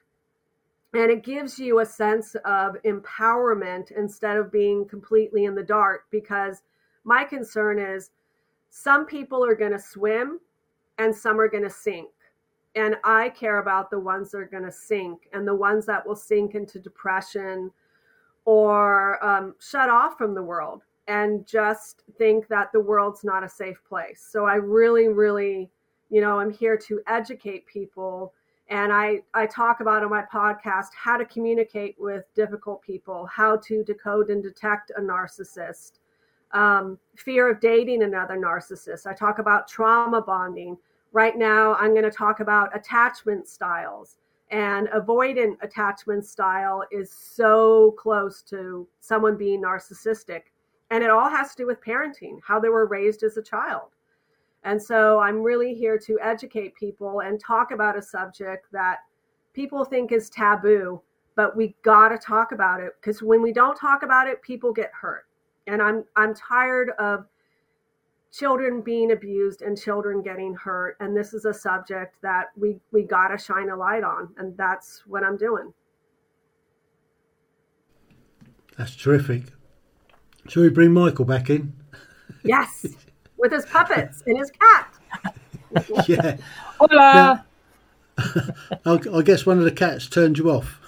And it gives you a sense of empowerment instead of being completely in the dark. Because my concern is some people are going to swim and some are going to sink. And I care about the ones that are going to sink and the ones that will sink into depression or um, shut off from the world and just think that the world's not a safe place. So I really, really, you know, I'm here to educate people. And I, I talk about on my podcast how to communicate with difficult people, how to decode and detect a narcissist, um, fear of dating another narcissist. I talk about trauma bonding, Right now, I'm going to talk about attachment styles. And avoidant attachment style is so close to someone being narcissistic. And it all has to do with parenting, how they were raised as a child. And so I'm really here to educate people and talk about a subject that people think is taboo, but we got to talk about it because when we don't talk about it, people get hurt. And I'm I'm tired of children being abused and children getting hurt and this is a subject that we we got to shine a light on and that's what i'm doing. That's terrific. Shall we bring michael back in? Yes <laughs> with his puppets and his cat. <laughs> Yeah. Hola. <laughs> I, I guess one of the cats turned you off.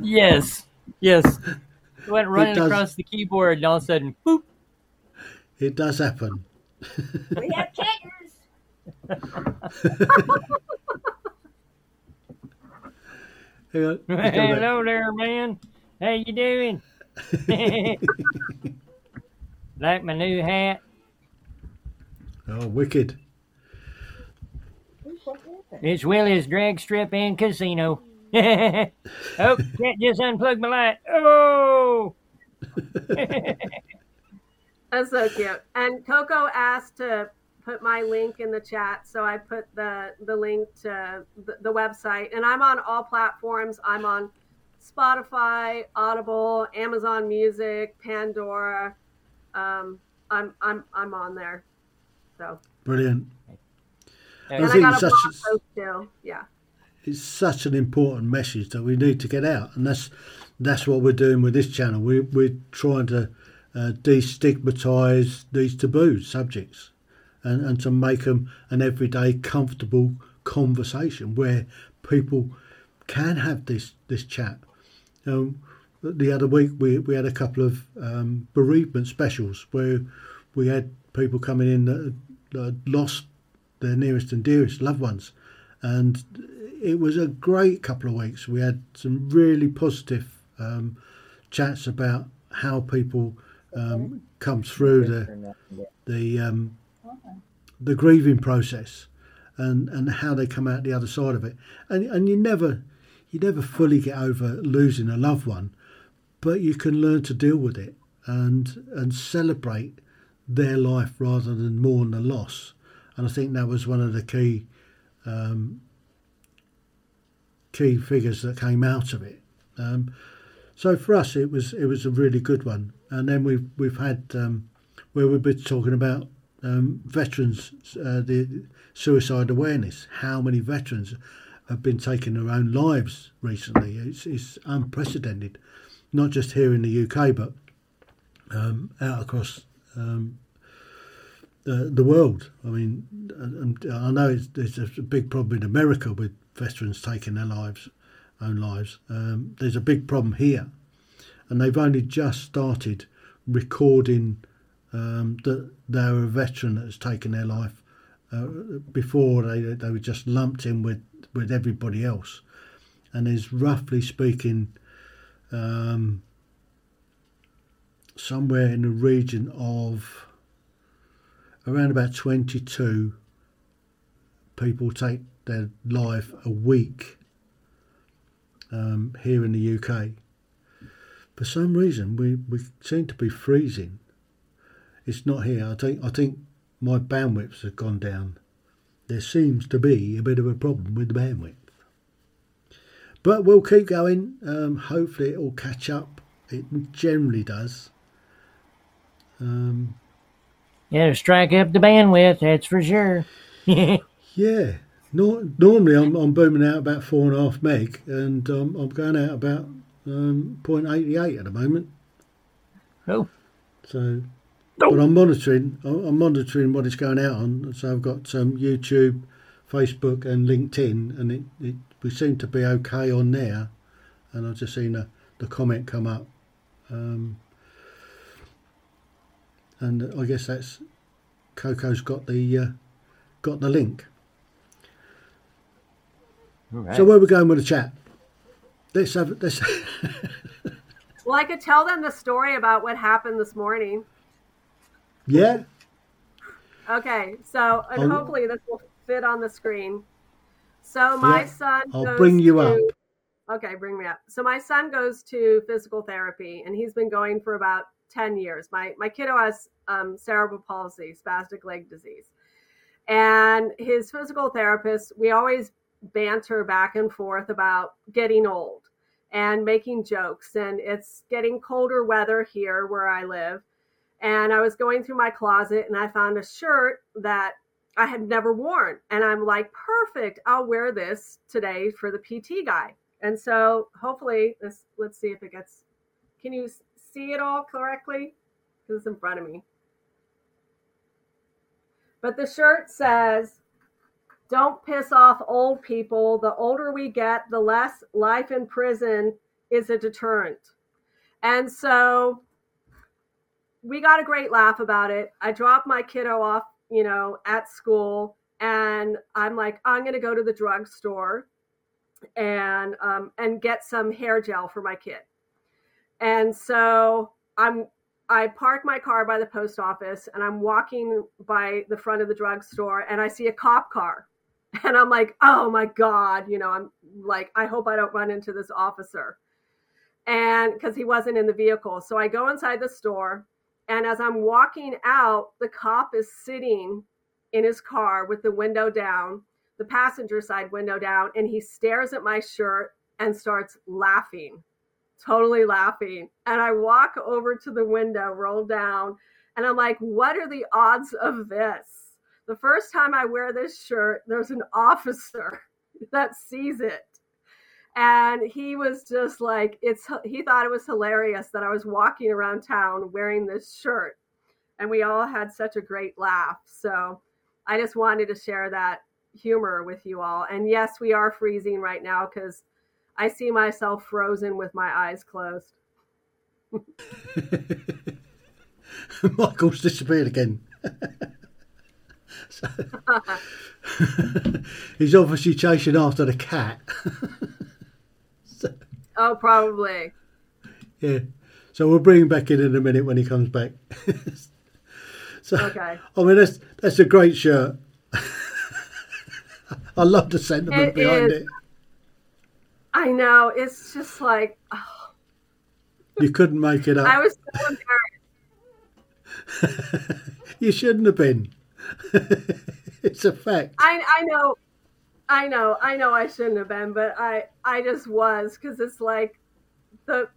Yes. Yes. Went running across the keyboard and all of a sudden boop. It does happen. We have kittens. <laughs> Hello there, man. How you doing? like my new hat? Oh, wicked. It's Willie's drag strip and casino. <laughs> oh, can't just unplug my light. Oh! <laughs> That's so cute. And Coco asked to put my link in the chat, so I put the the link to the, the website. And I'm on all platforms. I'm on Spotify, Audible, Amazon Music, Pandora. Um, I'm I'm I'm on there. So brilliant. And I, I got a blog post too. Yeah. It's such an important message that we need to get out, and that's that's what we're doing with this channel. We we're trying to uh, destigmatise these taboo subjects and, and to make them an everyday comfortable conversation where people can have this this chat. Um, the other week we, we had a couple of um, bereavement specials where we had people coming in that, that lost their nearest and dearest loved ones and it was a great couple of weeks. We had some really positive um, chats about how people um, through the the um, the grieving process and and how they come out the other side of it and and you never you never fully get over losing a loved one but you can learn to deal with it and and celebrate their life rather than mourn the loss and I think that was one of the key um, key figures that came out of it um, so for us it was it was a really good one and then we've we've had um, where we've been talking about um, veterans, uh, the suicide awareness. How many veterans have been taking their own lives recently? It's, it's unprecedented, not just here in the UK, but um, out across um, the world. I mean, and I know it's, it's a big problem in America with veterans taking their lives, own lives. Um, there's a big problem here, and they've only just started recording um, that they're a veteran that's taken their life. Uh, before they they were just lumped in with with everybody else, and there's roughly speaking. Um, somewhere in the region of around about 22 people take their life a week um, here in the UK. For some reason, we, we seem to be freezing. It's not here. I think I think my bandwidths have gone down. There seems to be a bit of a problem with the bandwidth. But we'll keep going. Um, hopefully, it will catch up. It generally does. Um, yeah, strike up the bandwidth, that's for sure. <laughs> yeah. No, normally I'm, I'm booming out about four and a half meg, and um, I'm going out about um, 0.88 at the moment. Oh. So, oh. but I'm monitoring. I'm monitoring what it's going out on. So I've got um, YouTube, Facebook, and LinkedIn, and it, it we seem to be okay on there. And I've just seen a, the comment come up. Um, and I guess that's Coco's got the uh, got the link. Right. So where are we going with the chat? Let's have this. <laughs> well, I could tell them the story about what happened this morning. Yeah. Okay, so and I'll, hopefully this will fit on the screen. So my yeah, son. I'll bring you to, up. Okay, bring me up. So my son goes to physical therapy, and he's been going for about 10 years. My, my kiddo has um, cerebral palsy, spastic leg disease. And his physical therapist, we always banter back and forth about getting old and making jokes. And it's getting colder weather here where I live. And I was going through my closet and I found a shirt that I had never worn. And I'm like, perfect, I'll wear this today for the PT guy. And so hopefully this let's see if it gets can you see it all correctly? Because it's in front of me. But the shirt says, Don't piss off old people. The older we get, the less life in prison is a deterrent. And so we got a great laugh about it. I dropped my kiddo off, you know, at school, and I'm like, I'm going to go to the drugstore and um, and get some hair gel for my kid. And so I'm I park my car by the post office and I'm walking by the front of the drugstore and I see a cop car. <laughs> And I'm like, oh my God, you know, I'm like, I hope I don't run into this officer. And because he wasn't in the vehicle. So I go inside the store. And as I'm walking out, the cop is sitting in his car with the window down, the passenger side window down, and he stares at my shirt and starts laughing totally laughing. And I walk over to the window, roll down, and I'm like, what are the odds of this? The first time I wear this shirt, there's an officer <laughs> that sees it. And he was just like, it's, he thought it was hilarious that I was walking around town wearing this shirt. And we all had such a great laugh. So I just wanted to share that humor with you all. And yes, we are freezing right now because I see myself frozen with my eyes closed. <laughs> Michael's disappeared again. <laughs> so, <laughs> he's obviously chasing after the cat. so, oh, probably. Yeah. So we'll bring him back in in a minute when he comes back. so, okay. I mean, that's that's a great shirt. I love the sentiment it behind is. it. I know. It's just like oh. you couldn't make it up. I was so embarrassed. <laughs> you shouldn't have been. <laughs> it's a fact. I I know. I know. I know I shouldn't have been, but I I just was cuz it's like the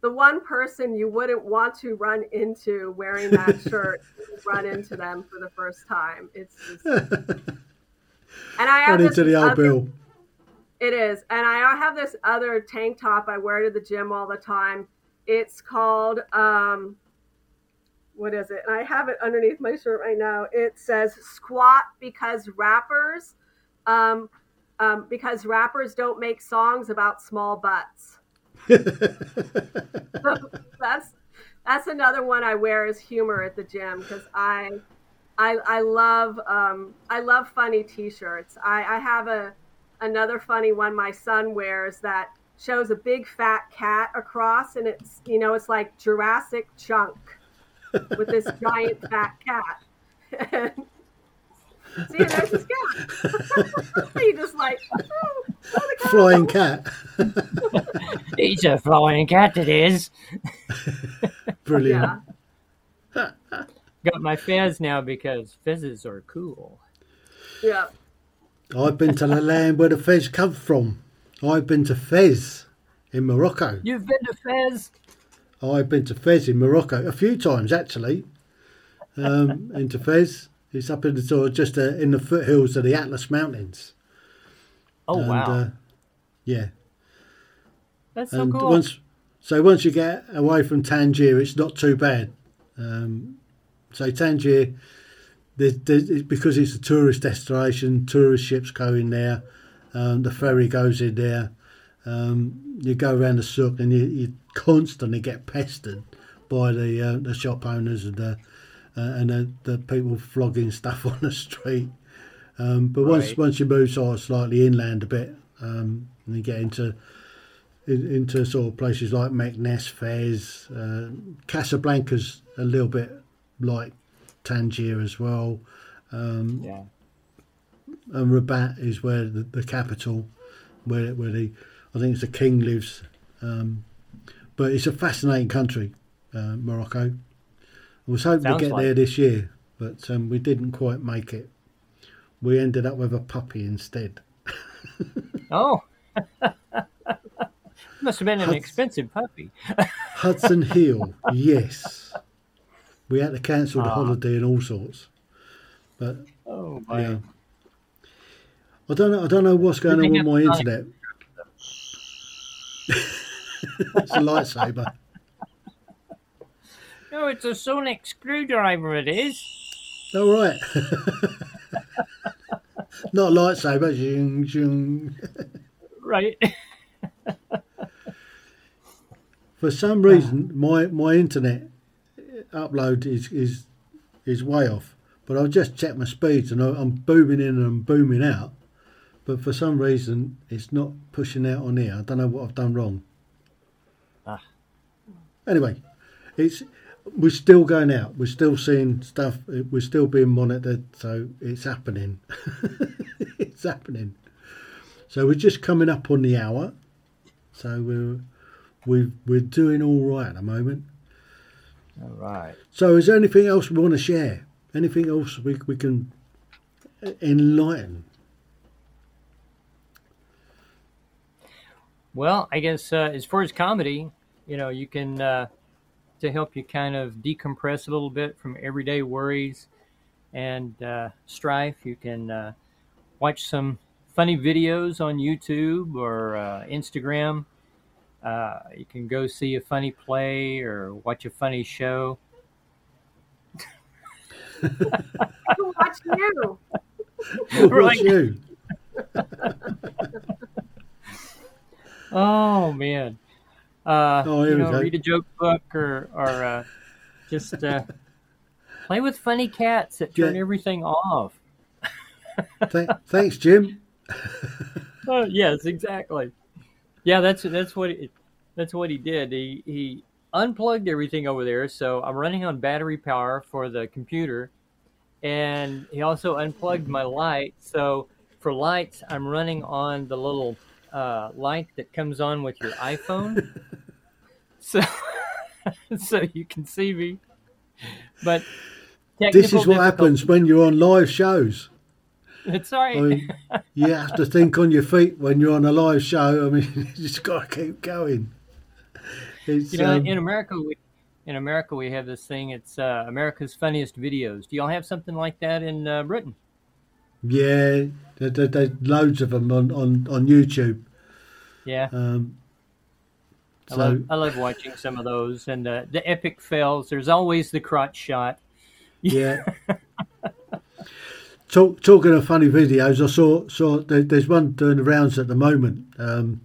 the one person you wouldn't want to run into wearing that <laughs> shirt run into them for the first time. It's just and I run into the old bill it is. And I have this other tank top I wear to the gym all the time. It's called um, what is it? And I have it underneath my shirt right now. It says squat because rappers, um, um, because rappers don't make songs about small butts. <laughs> that's that's another one I wear as humor at the gym because I, I I love um, I love funny T-shirts. I, I have a another funny one my son wears that shows a big fat cat across, and it's you know it's like Jurassic Chunk with this <laughs> giant fat cat. See, there's this cat. <laughs> he just like oh, oh, cat. Flying <laughs> cat. He's a flying cat, it is. Brilliant. Yeah, Got my fez now because fezzes are cool. yeah. I've been to the land where the Fez come from. I've been to Fez in Morocco. You've been to Fez? I've been to Fez in Morocco a few times actually. Um, <laughs> into Fez, it's up in the sort of just uh, in the foothills of the Atlas Mountains. Oh, And, wow. Uh, yeah, That's so cool. once so once you get away from Tangier, it's not too bad. Um, so Tangier, there's, there's, because it's a tourist destination. Tourist ships go in there. Um, the ferry goes in there. Um, you go around the souk and you, you constantly get pestered by the uh, the shop owners and the uh, and the, the people flogging stuff <laughs> on the street. Um, but once Right. once you move sort of slightly inland a bit, um, and you get into in, into sort of places like Meknes, Fez, uh, Casablanca's a little bit like Tangier as well, um, yeah. and Rabat is where the, the capital, where where the I think it's the king lives. Um, but it's a fascinating country, uh, Morocco. I was hoping Sounds to get like there this year, but um, we didn't quite make it. We ended up with a puppy instead. <laughs> Oh. <laughs> Must have been an expensive puppy. <laughs> Hudson Hill, yes. We had to cancel the Ah. holiday and all sorts. But Oh, my. yeah, I don't know. I don't know what's going on with my internet. <laughs> it's a lightsaber. No, it's a sonic screwdriver, it is. All right. <laughs> Not a lightsaber. Zing, zing. Right. <laughs> For some reason, my, my internet upload is, is is way off. But I've just checked my speeds and I'm booming in and I'm booming out. But for some reason, it's not pushing out on here. I don't know what I've done wrong. Ah. Anyway, it's we're still going out. We're still seeing stuff. We're still being monitored. So it's happening. <laughs> it's happening. So we're just coming up on the hour. So we're we're we're doing all right at the moment. All right. So is there anything else we want to share? Anything else we we can enlighten? Well, I guess uh, as far as comedy, you know, you can uh, to help you kind of decompress a little bit from everyday worries and uh, strife. You can uh, watch some funny videos on YouTube or uh, Instagram. Uh, you can go see a funny play or watch a funny show. <laughs> Who watched you? What's Right. you? <laughs> Oh man! Uh, Oh, here you we know, read a joke book or or uh, just uh, play with funny cats that turn Yeah. everything off. Th- thanks, Jim. Oh, <laughs> yes, exactly. Yeah, that's that's what it, that's what he did. He he unplugged everything over there, so I'm running on battery power for the computer, and he also unplugged my light. So for lights, I'm running on the little uh, light that comes on with your iPhone, <laughs> so <laughs> so you can see me. But This is what happens when you're on live shows. It's all right. I mean, you have to think on your feet when you're on a live show. I mean, <laughs> you just got to keep going. It's, You know, um, in America, we in America we have this thing. It's uh, America's funniest videos. Do y'all have something like that in uh, Britain? yeah, there, there, there's loads of them on, on, on YouTube. Yeah. Um, I, So love, I love watching some of those and the, the epic fails. There's always the crotch shot. yeah. <laughs> Talk, talking of funny videos, I saw saw there, there's one doing the rounds at the moment. Um,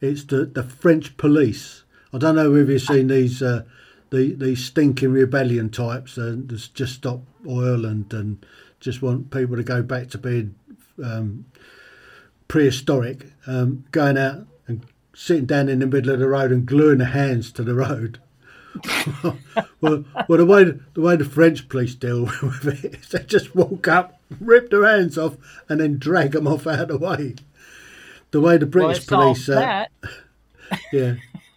it's the the French police. I don't know if you've seen these uh, the these stinking rebellion types uh, just stop oil and and just want people to go back to being um, prehistoric. Um, going out and sitting down in the middle of the road and gluing their hands to the road. <laughs> well, well, the way the way the French police deal <laughs> with it is they just walk up, rip their hands off, and then drag them off out of the way. The way the British it solves police, uh, that. <laughs> yeah,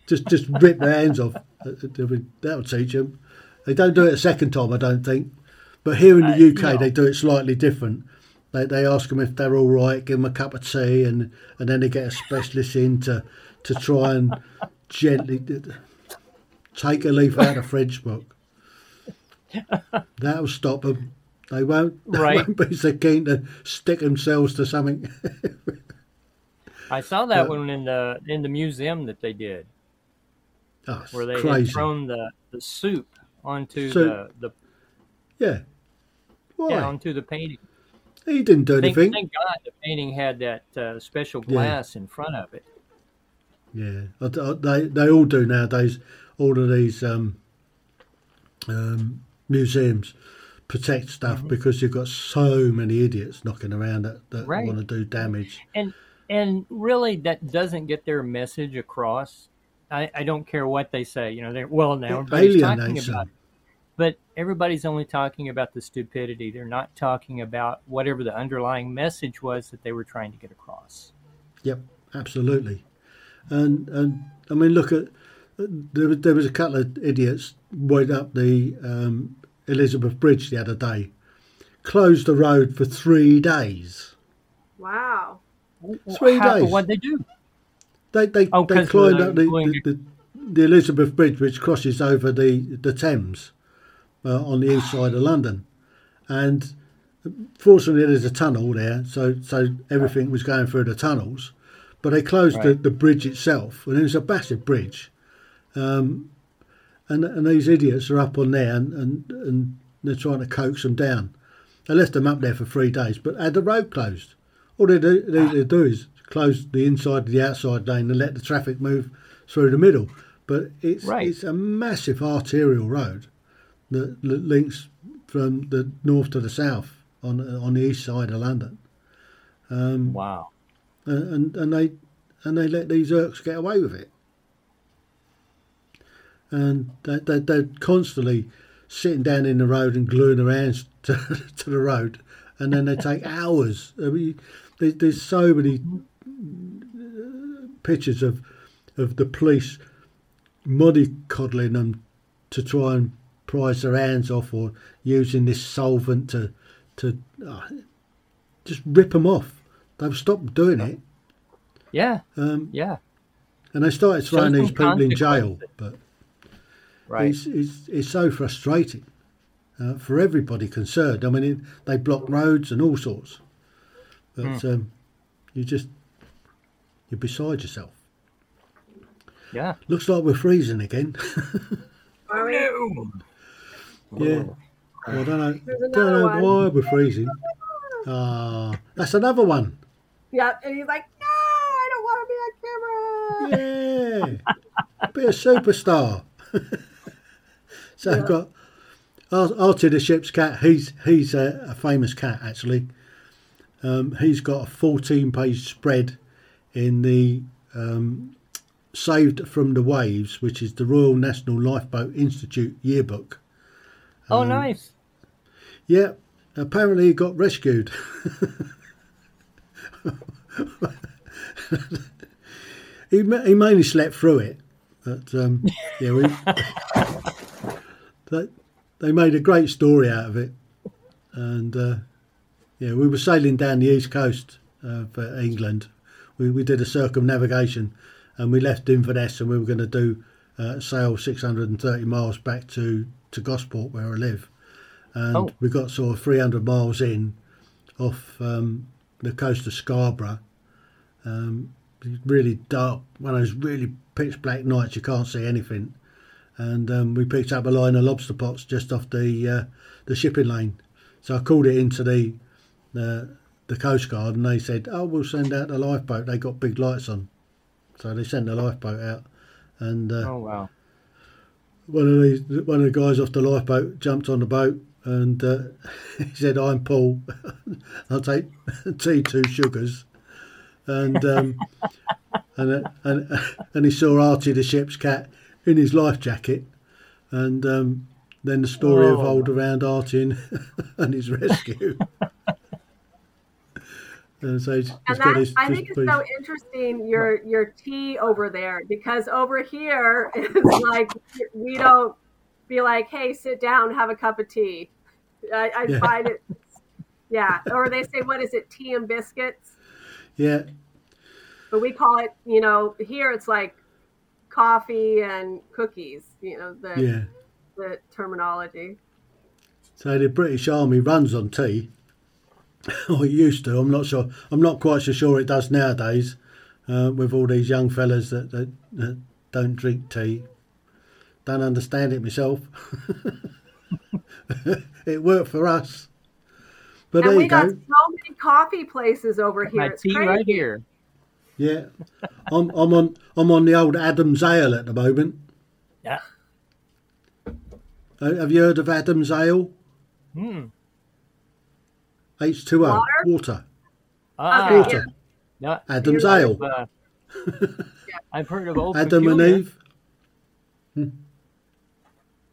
just just rip their hands off. That'll teach them. They don't do it a second time, I don't think. But here in the Uh, UK, no. they do it slightly different. They they ask them if they're all right, give them a cup of tea, and and then they get a specialist in to to try and gently take a leaf out of French book. That'll stop them. They won't, they Right. won't be so keen to stick themselves to something. <laughs> I saw that but- one in the in the museum that they did, Oh, where they had thrown the, the soup onto Soup. the the Yeah. Why? yeah, onto the painting. He didn't do Thank, anything. thank God the painting had that uh, special Yeah. glass in front of it. Yeah, I- I- they they all do nowadays. All of these um, um, museums protect Mm-hmm. stuff because you've got so many idiots knocking around that, that Right. want to do damage. and and really that doesn't get their message across. I, I don't care what they say. You know, they're well now everybody's talking about it. But everybody's only talking about the stupidity. They're not talking about whatever the underlying message was that they were trying to get across. Yep, absolutely. And and I mean, look at there was, there was a couple of idiots went up the um, Elizabeth Bridge the other day, closed the road for three days. Wow. Three How, days. What'd they do? They they, Oh, they 'cause climbed up the, the, the, the Elizabeth Bridge, which crosses over the the Thames uh, on the east side of London, and fortunately there's a tunnel there, so so everything was going through the tunnels. But they closed the, the bridge itself, and it was a massive bridge. Um, and and these idiots are up on there, and, and, and they're trying to coax them down. They left them up there for three days, but had the road closed. All they do, they, they do is close the inside to the outside lane and let the traffic move through the middle. But it's Right. it's a massive arterial road that, that links from the north to the south on on the east side of London. Um, Wow. and and they and they let these Irks get away with it. And they, they, they're constantly sitting down in the road and gluing their hands <laughs> to, to the road, and then they take <laughs> hours. I mean, there, there's so many uh, pictures of of the police mollycoddling them to try and prise their hands off, or using this solvent to to uh, just rip them off. They've stopped doing it. Yeah. Um, Yeah. and they started throwing these people in jail, but Right. it's, it's, it's so frustrating uh, for everybody concerned. I mean, it, they block roads and all sorts, but Hmm. um, you just you're beside yourself. Yeah. Looks like we're freezing again. <laughs> Are we? yeah, Well, I don't know, There's don't another know one. why we're freezing. Ah, that's another one. Yeah, and he's like, no, I don't want to be on camera. Yeah, be a superstar. <laughs> so I've got Ar- Artie the ship's cat. He's he's a, a famous cat actually. Um, he's got a 14-page spread in the um, Saved from the Waves, which is the Royal National Lifeboat Institute yearbook. Oh, Um, nice. Yeah, apparently he got rescued. <laughs> he he mainly slept through it, but um, yeah, we <laughs> they, they made a great story out of it, and uh, yeah, we were sailing down the east coast uh, for England. We we did a circumnavigation, and we left Inverness, and we were going to do uh, sail 630 miles back to to Gosport where I live and Oh. we got sort of 300 miles in off um, the coast of Scarborough, um, really dark, one of those really pitch black nights you can't see anything. And um, we picked up a line of lobster pots just off the uh, the shipping lane. So I called it into the the the coast guard, and they said, "Oh, we'll send out the lifeboat. They got big lights on." So they sent the lifeboat out, and uh, Oh wow. one of these one of the guys off the lifeboat jumped on the boat and uh, <laughs> he said, "I'm Paul. <laughs> I'll take <laughs> tea, two sugars." And um, and uh, and and he saw Artie the ship's cat in his life jacket, and um, then the story Oh. evolved around Archie and, <laughs> and his rescue. <laughs> and so he's, he's And that his, I think it's piece. so interesting your your tea over there because over here <laughs> it's like we don't be like, hey, sit down, have a cup of tea. I, I Yeah. find it, yeah. Or they say, what is it, tea and biscuits? yeah, But we call it, you know, here it's like coffee and cookies. You know the yeah. the terminology. So the British Army runs on tea. <laughs> or it used to. I'm not sure. I'm not quite so sure it does nowadays. Uh, with all these young fellas that, that, that don't drink tea, don't understand it myself. <laughs> it worked for us. But and there we you got go. so many coffee places over here. My It's tea crazy. right here. Yeah, I'm I'm on I'm on the old Adam's Ale at the moment. Yeah. Uh, have you heard of Adam's Ale? Hmm. H2O Water? water. Ah, Okay, Water. no, Adam's You're Ale. uh, <laughs> I've heard of Old Adam and Peculiar. Eve.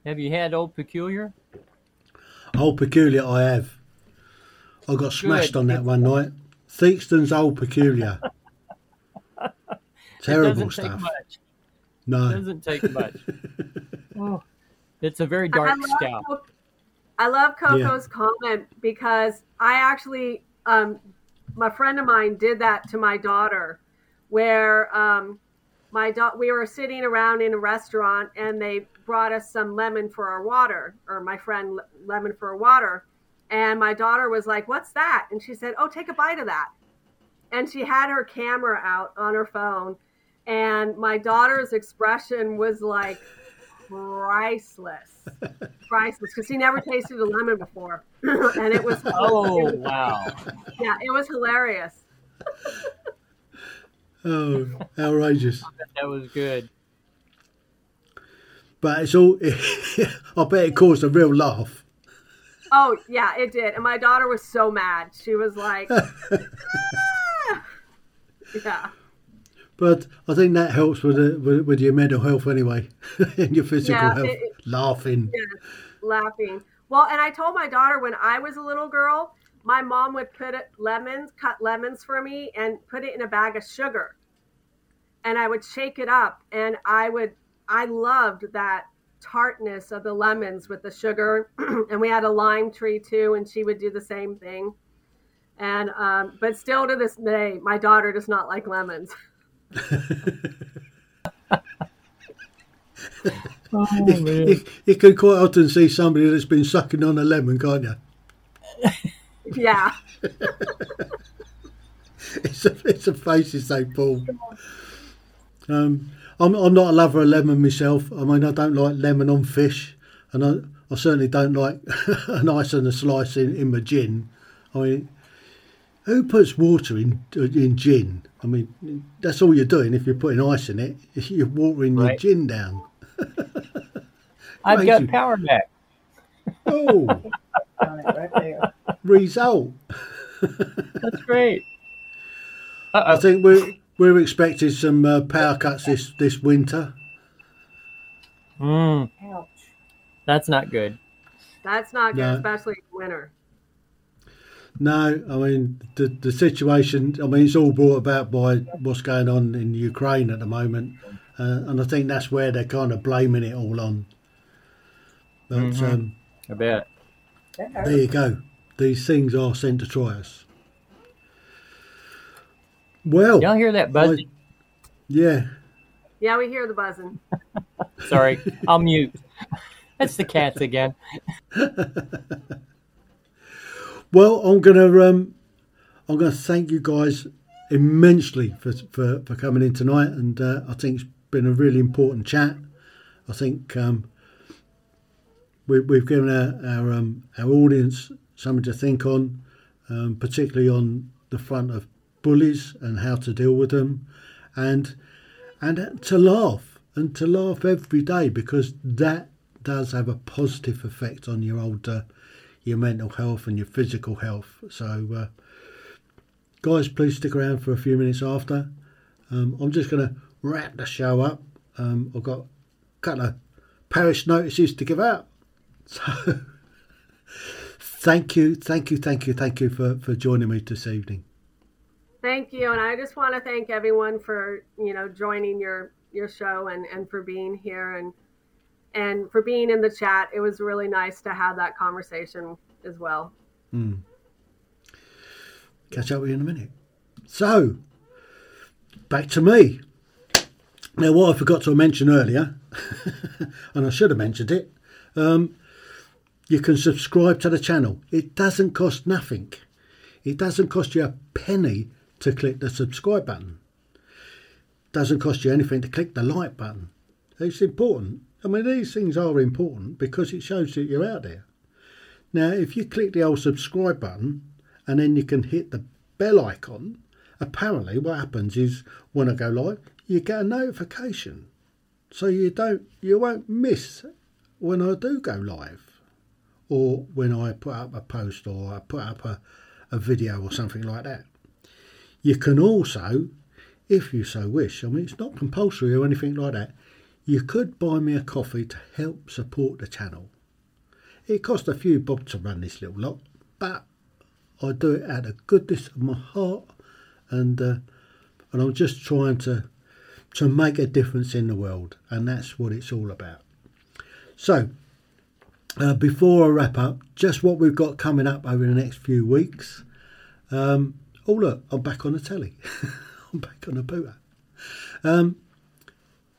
Have you had Old Peculier? Old Peculier I have. I got smashed Good. on that one night. Theakston's Old Peculier. Terrible it doesn't stuff. Take much. No. It doesn't take <laughs> much. oh, it's a very dark love stout. Co- I love Coco's comment because I actually, um, my friend of mine did that to my daughter, where um, my da- we were sitting around in a restaurant and they brought us some lemon for our water, or my friend lemon for our water, and my daughter was like, "What's that?" And she said, "Oh, take a bite of that." And she had her camera out on her phone, and my daughter's expression was like priceless <laughs> priceless because he never tasted a lemon before, <laughs> and it was Oh wow! yeah, it was hilarious. <laughs> Oh, outrageous. That was good. But it's all, I bet it caused a real laugh. Oh yeah, it did, and my daughter was so mad. She was like, "Ah!" yeah, But I think that helps with, the, with, with your mental health anyway, <laughs> and your physical Yeah, health. it- Laughing. laughing. Well, and I told my daughter when I was a little girl, my mom would put lemons, cut lemons for me, and put it in a bag of sugar, and I would shake it up, and I would, I loved that tartness of the lemons with the sugar, <clears throat> and we had a lime tree too, and she would do the same thing. And um, but still to this day, my daughter does not like lemons. <laughs> Oh You, you can quite often see somebody that's been sucking on a lemon, can't you? yeah, <laughs> It's a, it's a faces they pull. Um, I'm, I'm not a lover of lemon myself. I mean, I don't like lemon on fish, and I, I certainly don't like <laughs> an ice and a slice in, in my gin. I mean, who puts water in in gin? I mean, that's all you're doing if you're putting ice in it. <laughs> You're watering your gin down. <laughs> I've got you. power back. Oh, <laughs> right there. result. That's great. I Uh-oh. think we're we're expecting some uh, power cuts this this winter. Mm, Ouch. that's not good. that's not good, No. especially in winter. No, I mean the the situation. I mean it's all brought about by what's going on in Ukraine at the moment, uh, and I think that's where they're kind of blaming it all on. But Mhm. um, I bet. There you go. These things are sent to try us. Well, Y'all hear that buzzing? yeah, Yeah, we hear the buzzing. <laughs> Sorry, I'll mute. <laughs> That's the cats again. <laughs> Well, I'm gonna um, I'm gonna thank you guys immensely for, for, for coming in tonight, and uh, I think it's been a really important chat. I think um, we, we've given our our, um, our audience something to think on, um, particularly on the front of bullies and how to deal with them, and and to laugh and to laugh every day because that does have a positive effect on your older. uh, your mental health and your physical health. So, uh, guys, please stick around for a few minutes after. Um, I'm just going to wrap the show up. Um, I've got a couple of parish notices to give out. <laughs> So, thank you, thank you, thank you, thank you for, for joining me this evening. Thank you, and I just want to thank everyone for you know joining your your show and and for being here and and for being in the chat. It was really nice to have that conversation as well. Mm. Catch up with you in a minute. So, back to me. Now, what I forgot to mention earlier, <laughs> and I should have mentioned it, um, you can subscribe to the channel. It doesn't cost nothing. It doesn't cost you a penny to click the subscribe button. Doesn't cost you anything to click the like button. It's important. I mean, these things are important because it shows that you're out there. Now, if you click the old subscribe button and then you can hit the bell icon, apparently what happens is when I go live, you get a notification. So you don't you won't miss when I do go live or when I put up a post or I put up a, a video or something like that. You can also, if you so wish, I mean it's not compulsory or anything like that, you could buy me a coffee to help support the channel. It costs a few bob to run this little lot, but I do it out of goodness of my heart, and uh, and I'm just trying to to make a difference in the world, and that's what it's all about. So, uh, before I wrap up, just what we've got coming up over the next few weeks. Um, oh look, I'm back on the telly. <laughs> I'm back on the booter. Um,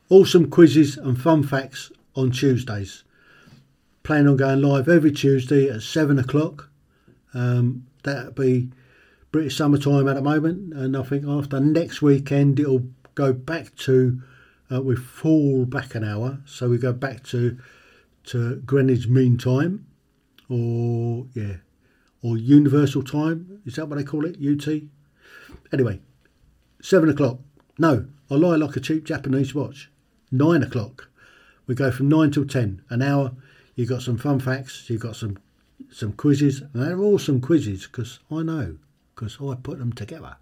awesome quizzes and fun facts on Tuesdays. Plan on going live every Tuesday at seven o'clock. Um, that'll be British summertime at the moment, and I think after next weekend it'll go back to uh, we fall back an hour, so we go back to to Greenwich Mean Time, or yeah, or Universal Time. Is that what they call it? UT. Anyway, seven o'clock. No, I lie like a cheap Japanese watch nine o'clock. We go from nine till ten, an hour. You've got some fun facts. You've got some some quizzes, and they're all some quizzes because I know because I put them together.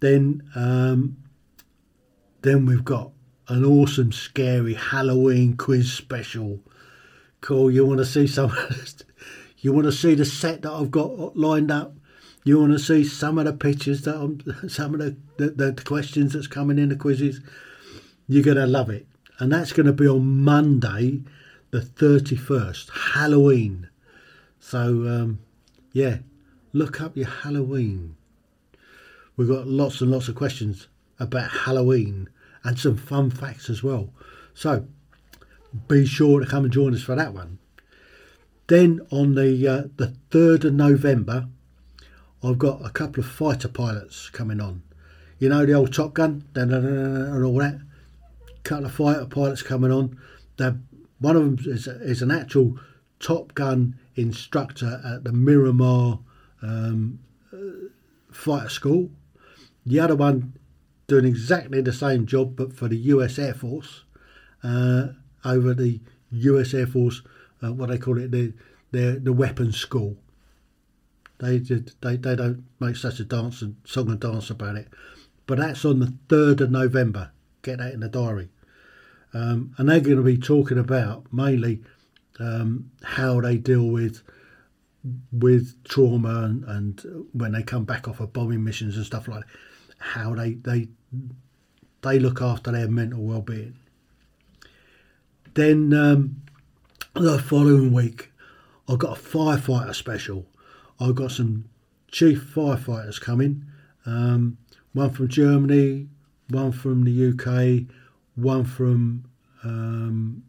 Then um, then we've got an awesome, scary Halloween quiz special. Cool. You want to see some? you want to see the set that I've got lined up? You want to see some of the pictures that I'm, <laughs> some of the, the, the questions that's coming in the quizzes? You're going to love it. And that's going to be on Monday, the 31st, Halloween. So, um, yeah, look up your Halloween. We've got lots and lots of questions about Halloween and some fun facts as well. So, be sure to come and join us for that one. Then on the uh, the third of November, I've got a couple of fighter pilots coming on. You know the old Top Gun and all that couple of fighter pilots coming on. They're, one of them is, is an actual Top Gun instructor at the Miramar um, uh, Fighter School. The other one doing exactly the same job, but for the US Air Force uh, over the US Air Force, uh, what they call it, the the, the weapons school. They did they, they don't make such a dance and song and dance about it, but that's on the third of November. Get that in the diary. Um, and they're going to be talking about mainly um, how they deal with with trauma and, and, when they come back off of bombing missions and stuff like that, how they they they look after their mental well-being. Then um, the following week, I've got a firefighter special. I've got some chief firefighters coming. Um, one from Germany, one from the UK, one from um,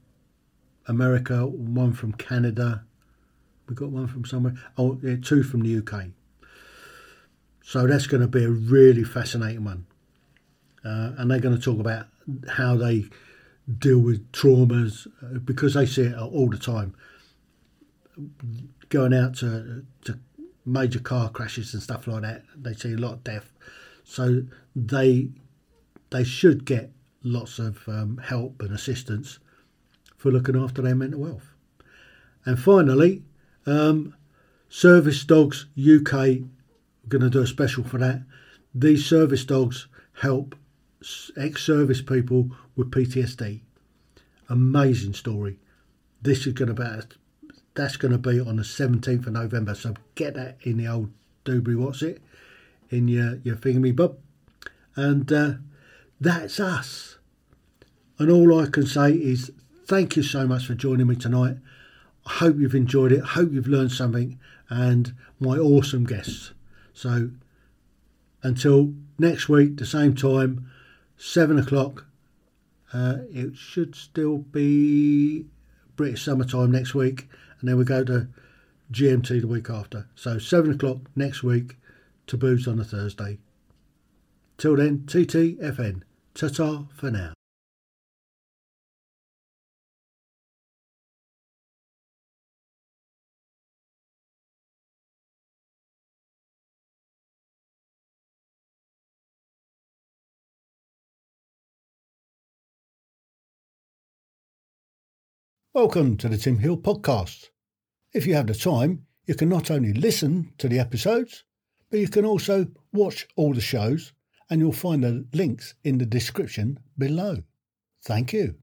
America, one from Canada. We got one from somewhere. Oh, yeah, two from the UK. So that's going to be a really fascinating one. Uh, and they're going to talk about how they deal with traumas uh, because they see it all the time. Going out to, to major car crashes and stuff like that, they see a lot of death. So they they should get lots of um, help and assistance for looking after their mental health. And finally, um, Service Dogs UK, we're going to do a special for that. These service dogs help ex-service people with PTSD. Amazing story. This is going to be that's going to be on the 17th of November. So get that in the old doobly what's it in your your me bub, and uh, that's us. And all I can say is thank you so much for joining me tonight. I hope you've enjoyed it. I hope you've learned something and my awesome guests. So until next week, the same time, seven o'clock. Uh, it should still be British summertime next week, and then we go to GMT the week after. So seven o'clock next week, to taboos on a Thursday. Till then, TTFN. Ta ta for now. Welcome to the Tim Heal podcast. If you have the time, you can not only listen to the episodes, but you can also watch all the shows, and you'll find the links in the description below. Thank you.